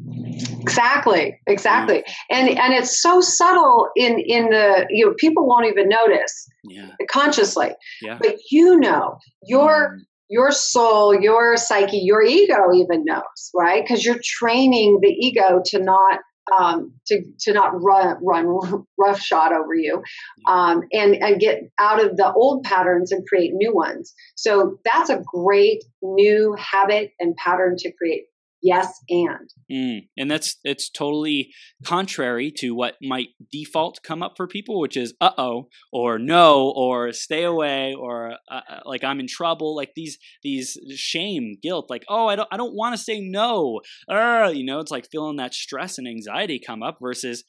Exactly, exactly, and and it's so subtle in in the you know people won't even notice yeah. consciously, yeah. but you know your mm your soul, your psyche, your ego even knows, right? Because you're training the ego to not um, to to not run run roughshod over you, um, and and get out of the old patterns and create new ones. So that's a great new habit and pattern to create yes and. Mm, and that's it's totally contrary to what might default come up for people which is uh-oh or no or stay away or uh, uh like i'm in trouble like these these shame guilt like oh i don't i don't want to say no. Uh, you know it's like feeling that stress and anxiety come up versus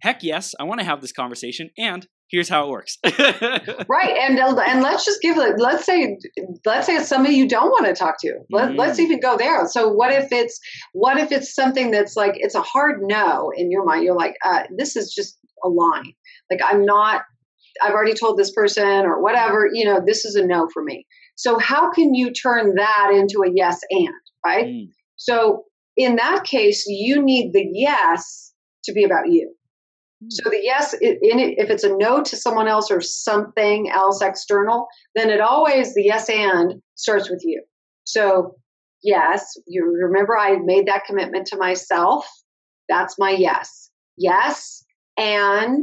heck yes, I want to have this conversation, and here's how it works. right, and and let's just give it. Let's say let's say it's somebody you don't want to talk to. Let, mm. Let's even go there. So what if it's what if it's something that's like it's a hard no in your mind? You're like, uh, this is just a line. Like I'm not. I've already told this person or whatever. You know, this is a no for me. So how can you turn that into a yes and right? Mm. So in that case, you need the yes to be about you. So the yes, it, it, if it's a no to someone else or something else external, then it always the yes and starts with you. So yes, you remember I made that commitment to myself. That's my yes. Yes, and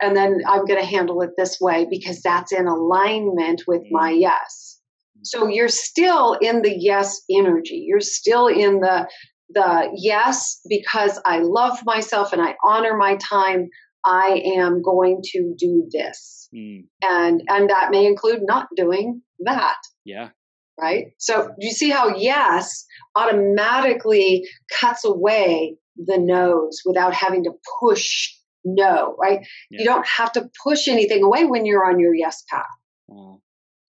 and then I'm going to handle it this way because that's in alignment with my mm. yes. So you're still in the yes energy. You're still in the the yes, because I love myself and I honor my time, I am going to do this. Mm. And and that may include not doing that. Yeah. Right? So you see how yes automatically cuts away the no's without having to push no, right? Yeah. You don't have to push anything away when you're on your yes path.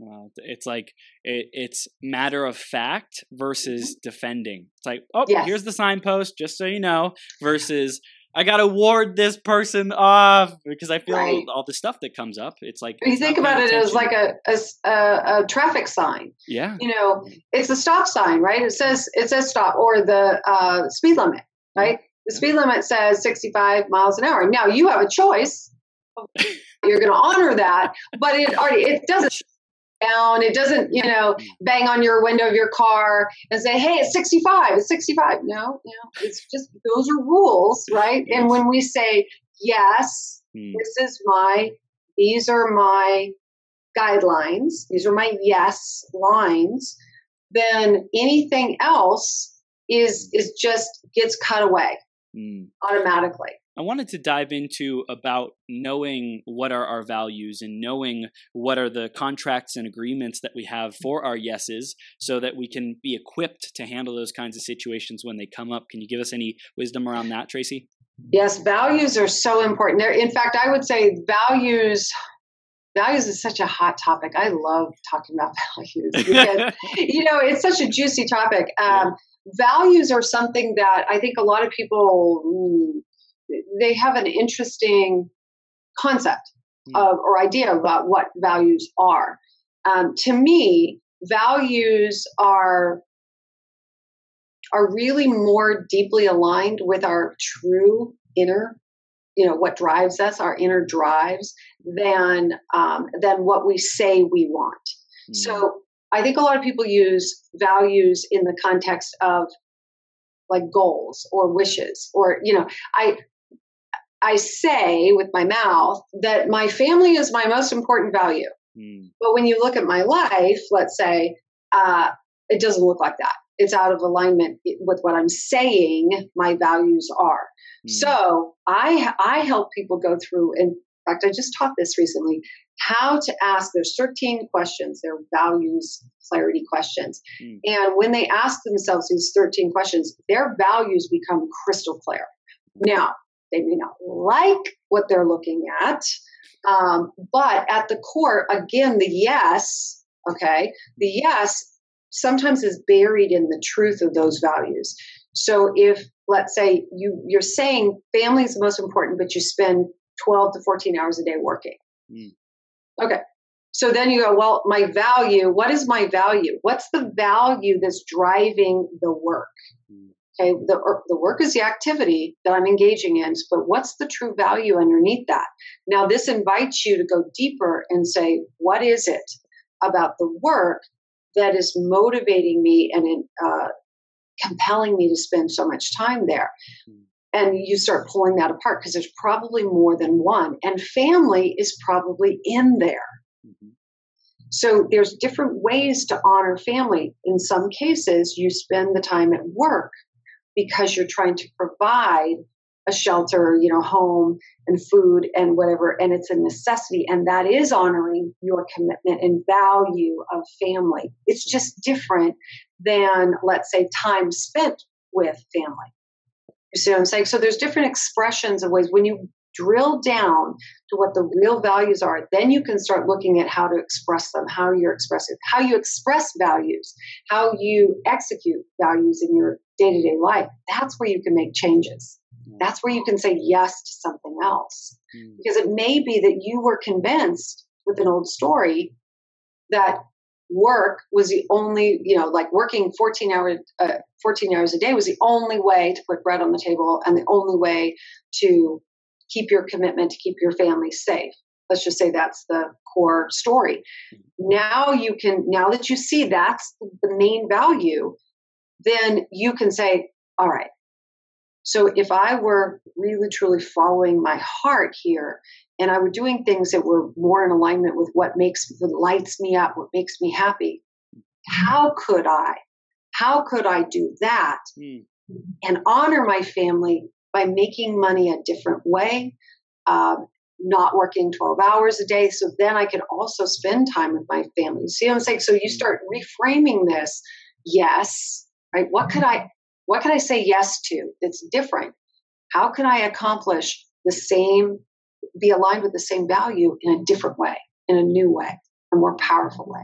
Well, it's like it, it's matter of fact versus mm-hmm. defending. It's like, oh, yes. here's the signpost, just so you know, versus I got to ward this person off because I feel right. all the stuff that comes up. It's like you think about it as like a, a, a traffic sign. Yeah, you know, it's a stop sign, right? It says it says stop or the uh, speed limit, right? The speed limit says 65 miles an hour. Now you have a choice. You're going to honor that, but it already it doesn't down. It doesn't, you know, bang on your window of your car and say, "Hey, it's 65. It's 65." No, no, it's just those are rules, right? And when we say yes, hmm. this is my, these are my guidelines. These are my yes lines. Then anything else is is just gets cut away hmm. automatically. I wanted to dive into about knowing what are our values and knowing what are the contracts and agreements that we have for our yeses so that we can be equipped to handle those kinds of situations when they come up. Can you give us any wisdom around that, Tracy? Yes, values are so important. There in fact, I would say values values is such a hot topic. I love talking about values because you know, it's such a juicy topic. Um, values are something that I think a lot of people mm, they have an interesting concept mm. of, or idea about what values are. Um, to me, values are are really more deeply aligned with our true inner you know what drives us our inner drives than um, than what we say we want mm. so i think a lot of people use values in the context of like goals or wishes or you know i I say with my mouth that my family is my most important value. Mm. But when you look at my life, let's say, uh, it doesn't look like that. It's out of alignment with what I'm saying my values are. Mm. So I I help people go through. In fact, I just taught this recently. How to ask. There's 13 questions. They're values clarity questions, mm. and when they ask themselves these 13 questions, their values become crystal clear. Now, they may not like what they're looking at. Um, but at the core, again, the yes, okay, the yes sometimes is buried in the truth of those values. So if, let's say, you, you're saying family is the most important, but you spend 12 to 14 hours a day working. Mm. Okay. So then you go, well, my value, what is my value? What's the value that's driving the work? Mm. Okay, the, the work is the activity that I'm engaging in, but what's the true value underneath that? Now, this invites you to go deeper and say, what is it about the work that is motivating me and uh, compelling me to spend so much time there? Mm-hmm. And you start pulling that apart because there's probably more than one, and family is probably in there. Mm-hmm. So there's different ways to honor family. In some cases, you spend the time at work because you're trying to provide a shelter, you know, home and food and whatever, and it's a necessity. And that is honoring your commitment and value of family. It's just different than, let's say, time spent with family. You see what I'm saying? So there's different expressions of ways. When you drill down to what the real values are, then you can start looking at how to express them, how you're expressing, how you express values, how you execute values in your day to day life. That's where you can make changes. That's where you can say yes to something else. Mm. Because it may be that you were convinced with an old story that work was the only, you know, like working 14 hours, uh, 14 hours a day was the only way to put bread on the table and the only way to keep your commitment to keep your family safe. Let's just say that's the core story. Now you can, now that you see that's the main value, then you can say, all right, so if I were really truly following my heart here and I were doing things that were more in alignment with what makes what lights me up, what makes me happy, how could I? How could I do that mm. and honor my family by making money a different way, um, not working 12 hours a day. So then I can also spend time with my family. See what I'm saying? So you start reframing this. Yes, right? What could I what can I say yes to that's different? How can I accomplish the same, be aligned with the same value in a different way, in a new way, a more powerful way?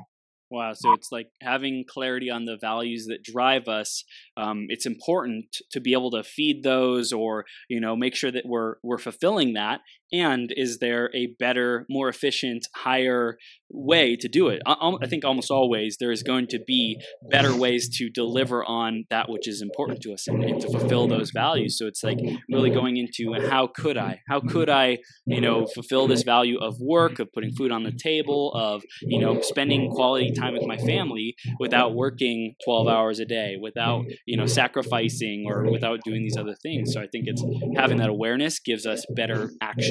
Wow. So it's like having clarity on the values that drive us. Um, it's important to be able to feed those or, you know, make sure that we're, we're fulfilling that. And is there a better, more efficient, higher way to do it? I, I think almost always there is going to be better ways to deliver on that which is important to us and, and to fulfill those values. So it's like really going into uh, how could I? How could I, you know, fulfill this value of work, of putting food on the table, of, you know, spending quality time with my family without working 12 hours a day, without, you know, sacrificing or without doing these other things. So I think it's having that awareness gives us better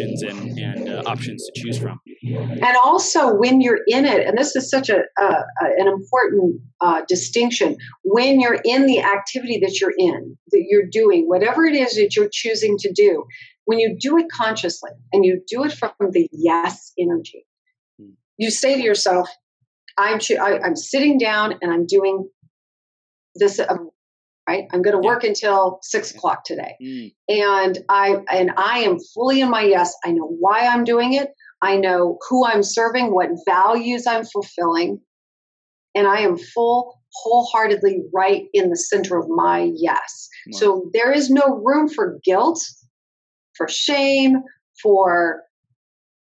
actions and, and uh, options to choose from. And also when you're in it, and this is such a, uh, an important uh, distinction, when you're in the activity that you're in, that you're doing, whatever it is that you're choosing to do, when you do it consciously and you do it from the yes energy, hmm. you say to yourself, I'm, I, am sitting down and I'm doing this. Um, right, I'm going to work yeah. until six o'clock today, mm. and I and I am fully in my yes. I know why I'm doing it. I know who I'm serving, what values I'm fulfilling, and I am full wholeheartedly right in the center of my yes. Wow. So there is no room for guilt, for shame, for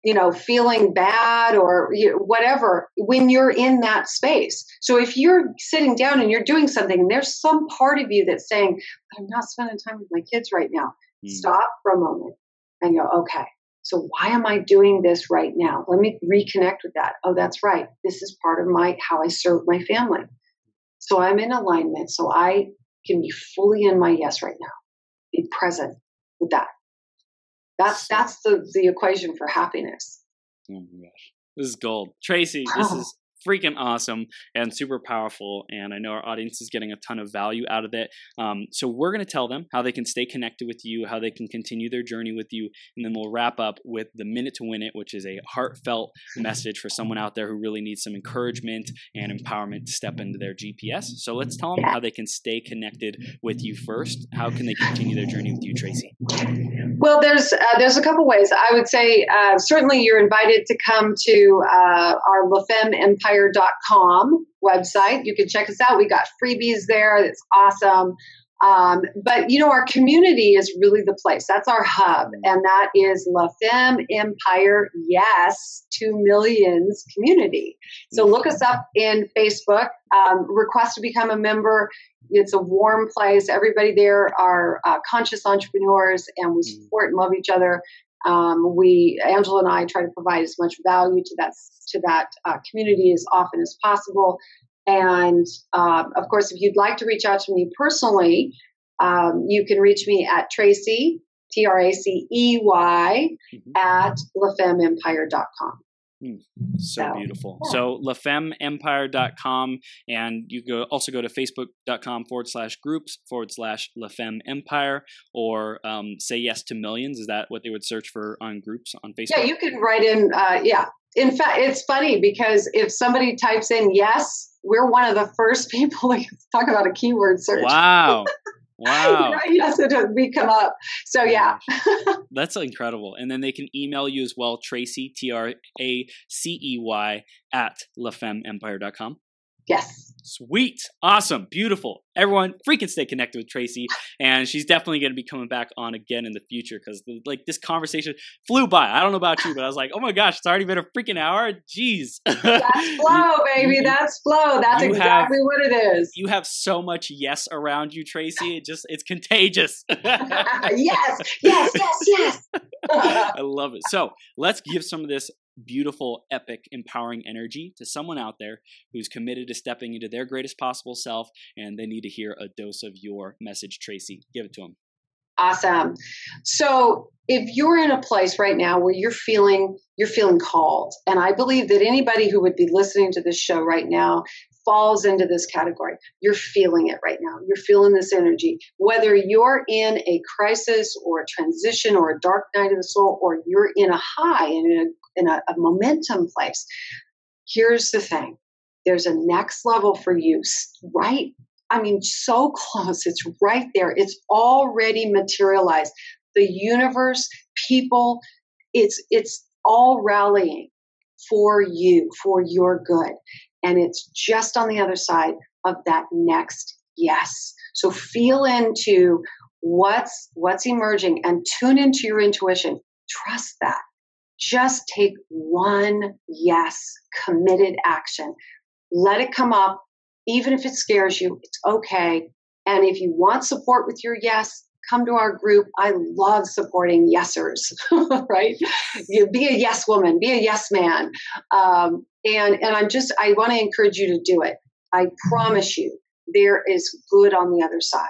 you know, feeling bad or whatever when you're in that space. So if you're sitting down and you're doing something and there's some part of you that's saying, I'm not spending time with my kids right now, mm. stop for a moment and go, okay, so why am I doing this right now? Let me reconnect with that. Oh, that's right. This is part of my how I serve my family. So I'm in alignment. So I can be fully in my yes right now. Be present with that. That's that's the the equation for happiness. Oh my gosh, this is gold, Tracy. This is freaking awesome and super powerful. And I know our audience is getting a ton of value out of it. Um, so we're going to tell them how they can stay connected with you, how they can continue their journey with you. And then we'll wrap up with the minute to win it, which is a heartfelt message for someone out there who really needs some encouragement and empowerment to step into their GPS. So let's tell them how they can stay connected with you first. How can they continue their journey with you, Tracy? Well, there's uh, there's a couple ways. I would say uh, certainly you're invited to come to uh, our La Femme Empire empire.com website. You can check us out. We got freebies there. It's awesome. Um, but you know, our community is really the place. That's our hub, and that is La Femme Empire. Yes, to millions community. So look us up in Facebook. Um, request to become a member. It's a warm place. Everybody there are uh, conscious entrepreneurs, and we mm. support and love each other. Um, we, Angela and I, try to provide as much value to that to that uh, community as often as possible. And uh, of course, if you'd like to reach out to me personally, um, you can reach me at Tracy T R A C E Y mm-hmm. at lafemmeempire.com. Mm, so, so, beautiful. Yeah. So lafemmeempire.com and you go also go to facebook.com forward slash groups forward slash lafemme empire or um, say yes to millions. Is that what they would search for on groups on Facebook? Yeah, you can write in. Uh, yeah. In fact, it's funny because if somebody types in yes, we're one of the first people to talk about a keyword search. Wow. Wow. yes, it does. We come up. So yeah. That's incredible. And then they can email you as well, Tracy, T R A C E Y, at lafemmeempire.com. Yes. Sweet. Awesome. Beautiful. Everyone freaking stay connected with Tracy. And she's definitely going to be coming back on again in the future because like this conversation flew by. I don't know about you, but I was like, oh my gosh, it's already been a freaking hour. Jeez. That's flow, baby. That's flow. That's exactly have, what it is. You have so much yes around you, Tracy. It just, it's contagious. yes, yes, yes, yes. I love it. So let's give some of this beautiful, epic, empowering energy to someone out there who's committed to stepping into their greatest possible self and they need to hear a dose of your message, Tracy. Give it to them. Awesome. So if you're in a place right now where you're feeling you're feeling called, and I believe that anybody who would be listening to this show right now falls into this category. You're feeling it right now. You're feeling this energy. Whether you're in a crisis or a transition or a dark night of the soul, or you're in a high and in a in a, a momentum place. Here's the thing there's a next level for you, right? I mean, so close. It's right there. It's already materialized. The universe, people, it's it's all rallying for you, for your good. And it's just on the other side of that next yes. So feel into what's what's emerging and tune into your intuition. Trust that just take one yes, committed action. Let it come up, even if it scares you, it's okay. And if you want support with your yes, come to our group. I love supporting yesers, right? You be a yes woman, be a yes man. Um, and, and I'm just, I want to encourage you to do it. I promise you, there is good on the other side.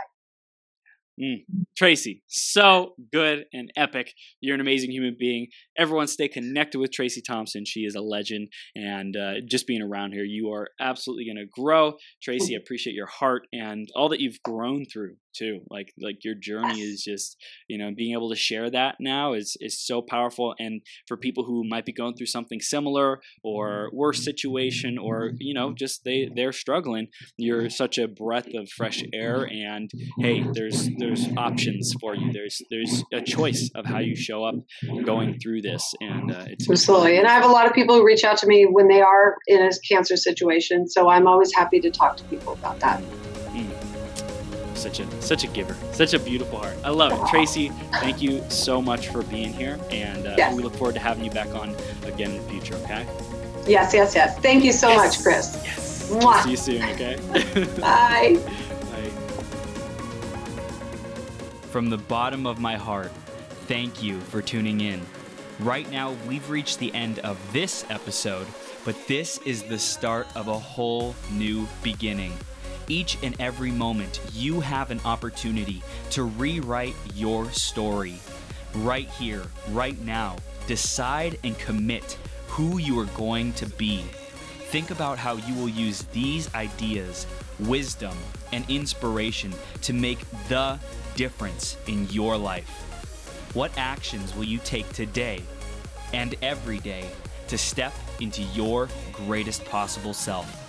Mm. Tracy, so good and epic. You're an amazing human being. Everyone stay connected with Tracy Thompson. She is a legend. And uh, just being around here, you are absolutely going to grow. Tracy, I appreciate your heart and all that you've grown through too. Like like your journey is just you know being able to share that now is is so powerful. And for people who might be going through something similar or worse situation or you know just they they're struggling, you're such a breath of fresh air. And hey, there's there's options for you. There's there's a choice of how you show up going through this. And uh, it's absolutely. And I have a lot of people who reach out to me when they are in a cancer situation. So I'm always happy to talk to people about that such a such a giver, such a beautiful heart. I love it, Tracy. Thank you so much for being here, and uh, yes. we look forward to having you back on again in the future. Okay. Yes, yes, yes. Thank you so yes. much, Chris. Yes. Mwah. See you soon. Okay. Bye. Bye. From the bottom of my heart, thank you for tuning in. Right now, we've reached the end of this episode, but this is the start of a whole new beginning. Each and every moment, you have an opportunity to rewrite your story. Right here, right now, decide and commit who you are going to be. Think about how you will use these ideas, wisdom, and inspiration to make the difference in your life. What actions will you take today and every day to step into your greatest possible self?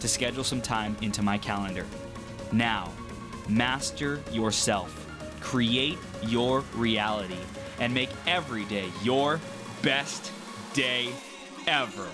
to schedule some time into my calendar. Now, Master yourself, create your reality, and make every day your best day ever.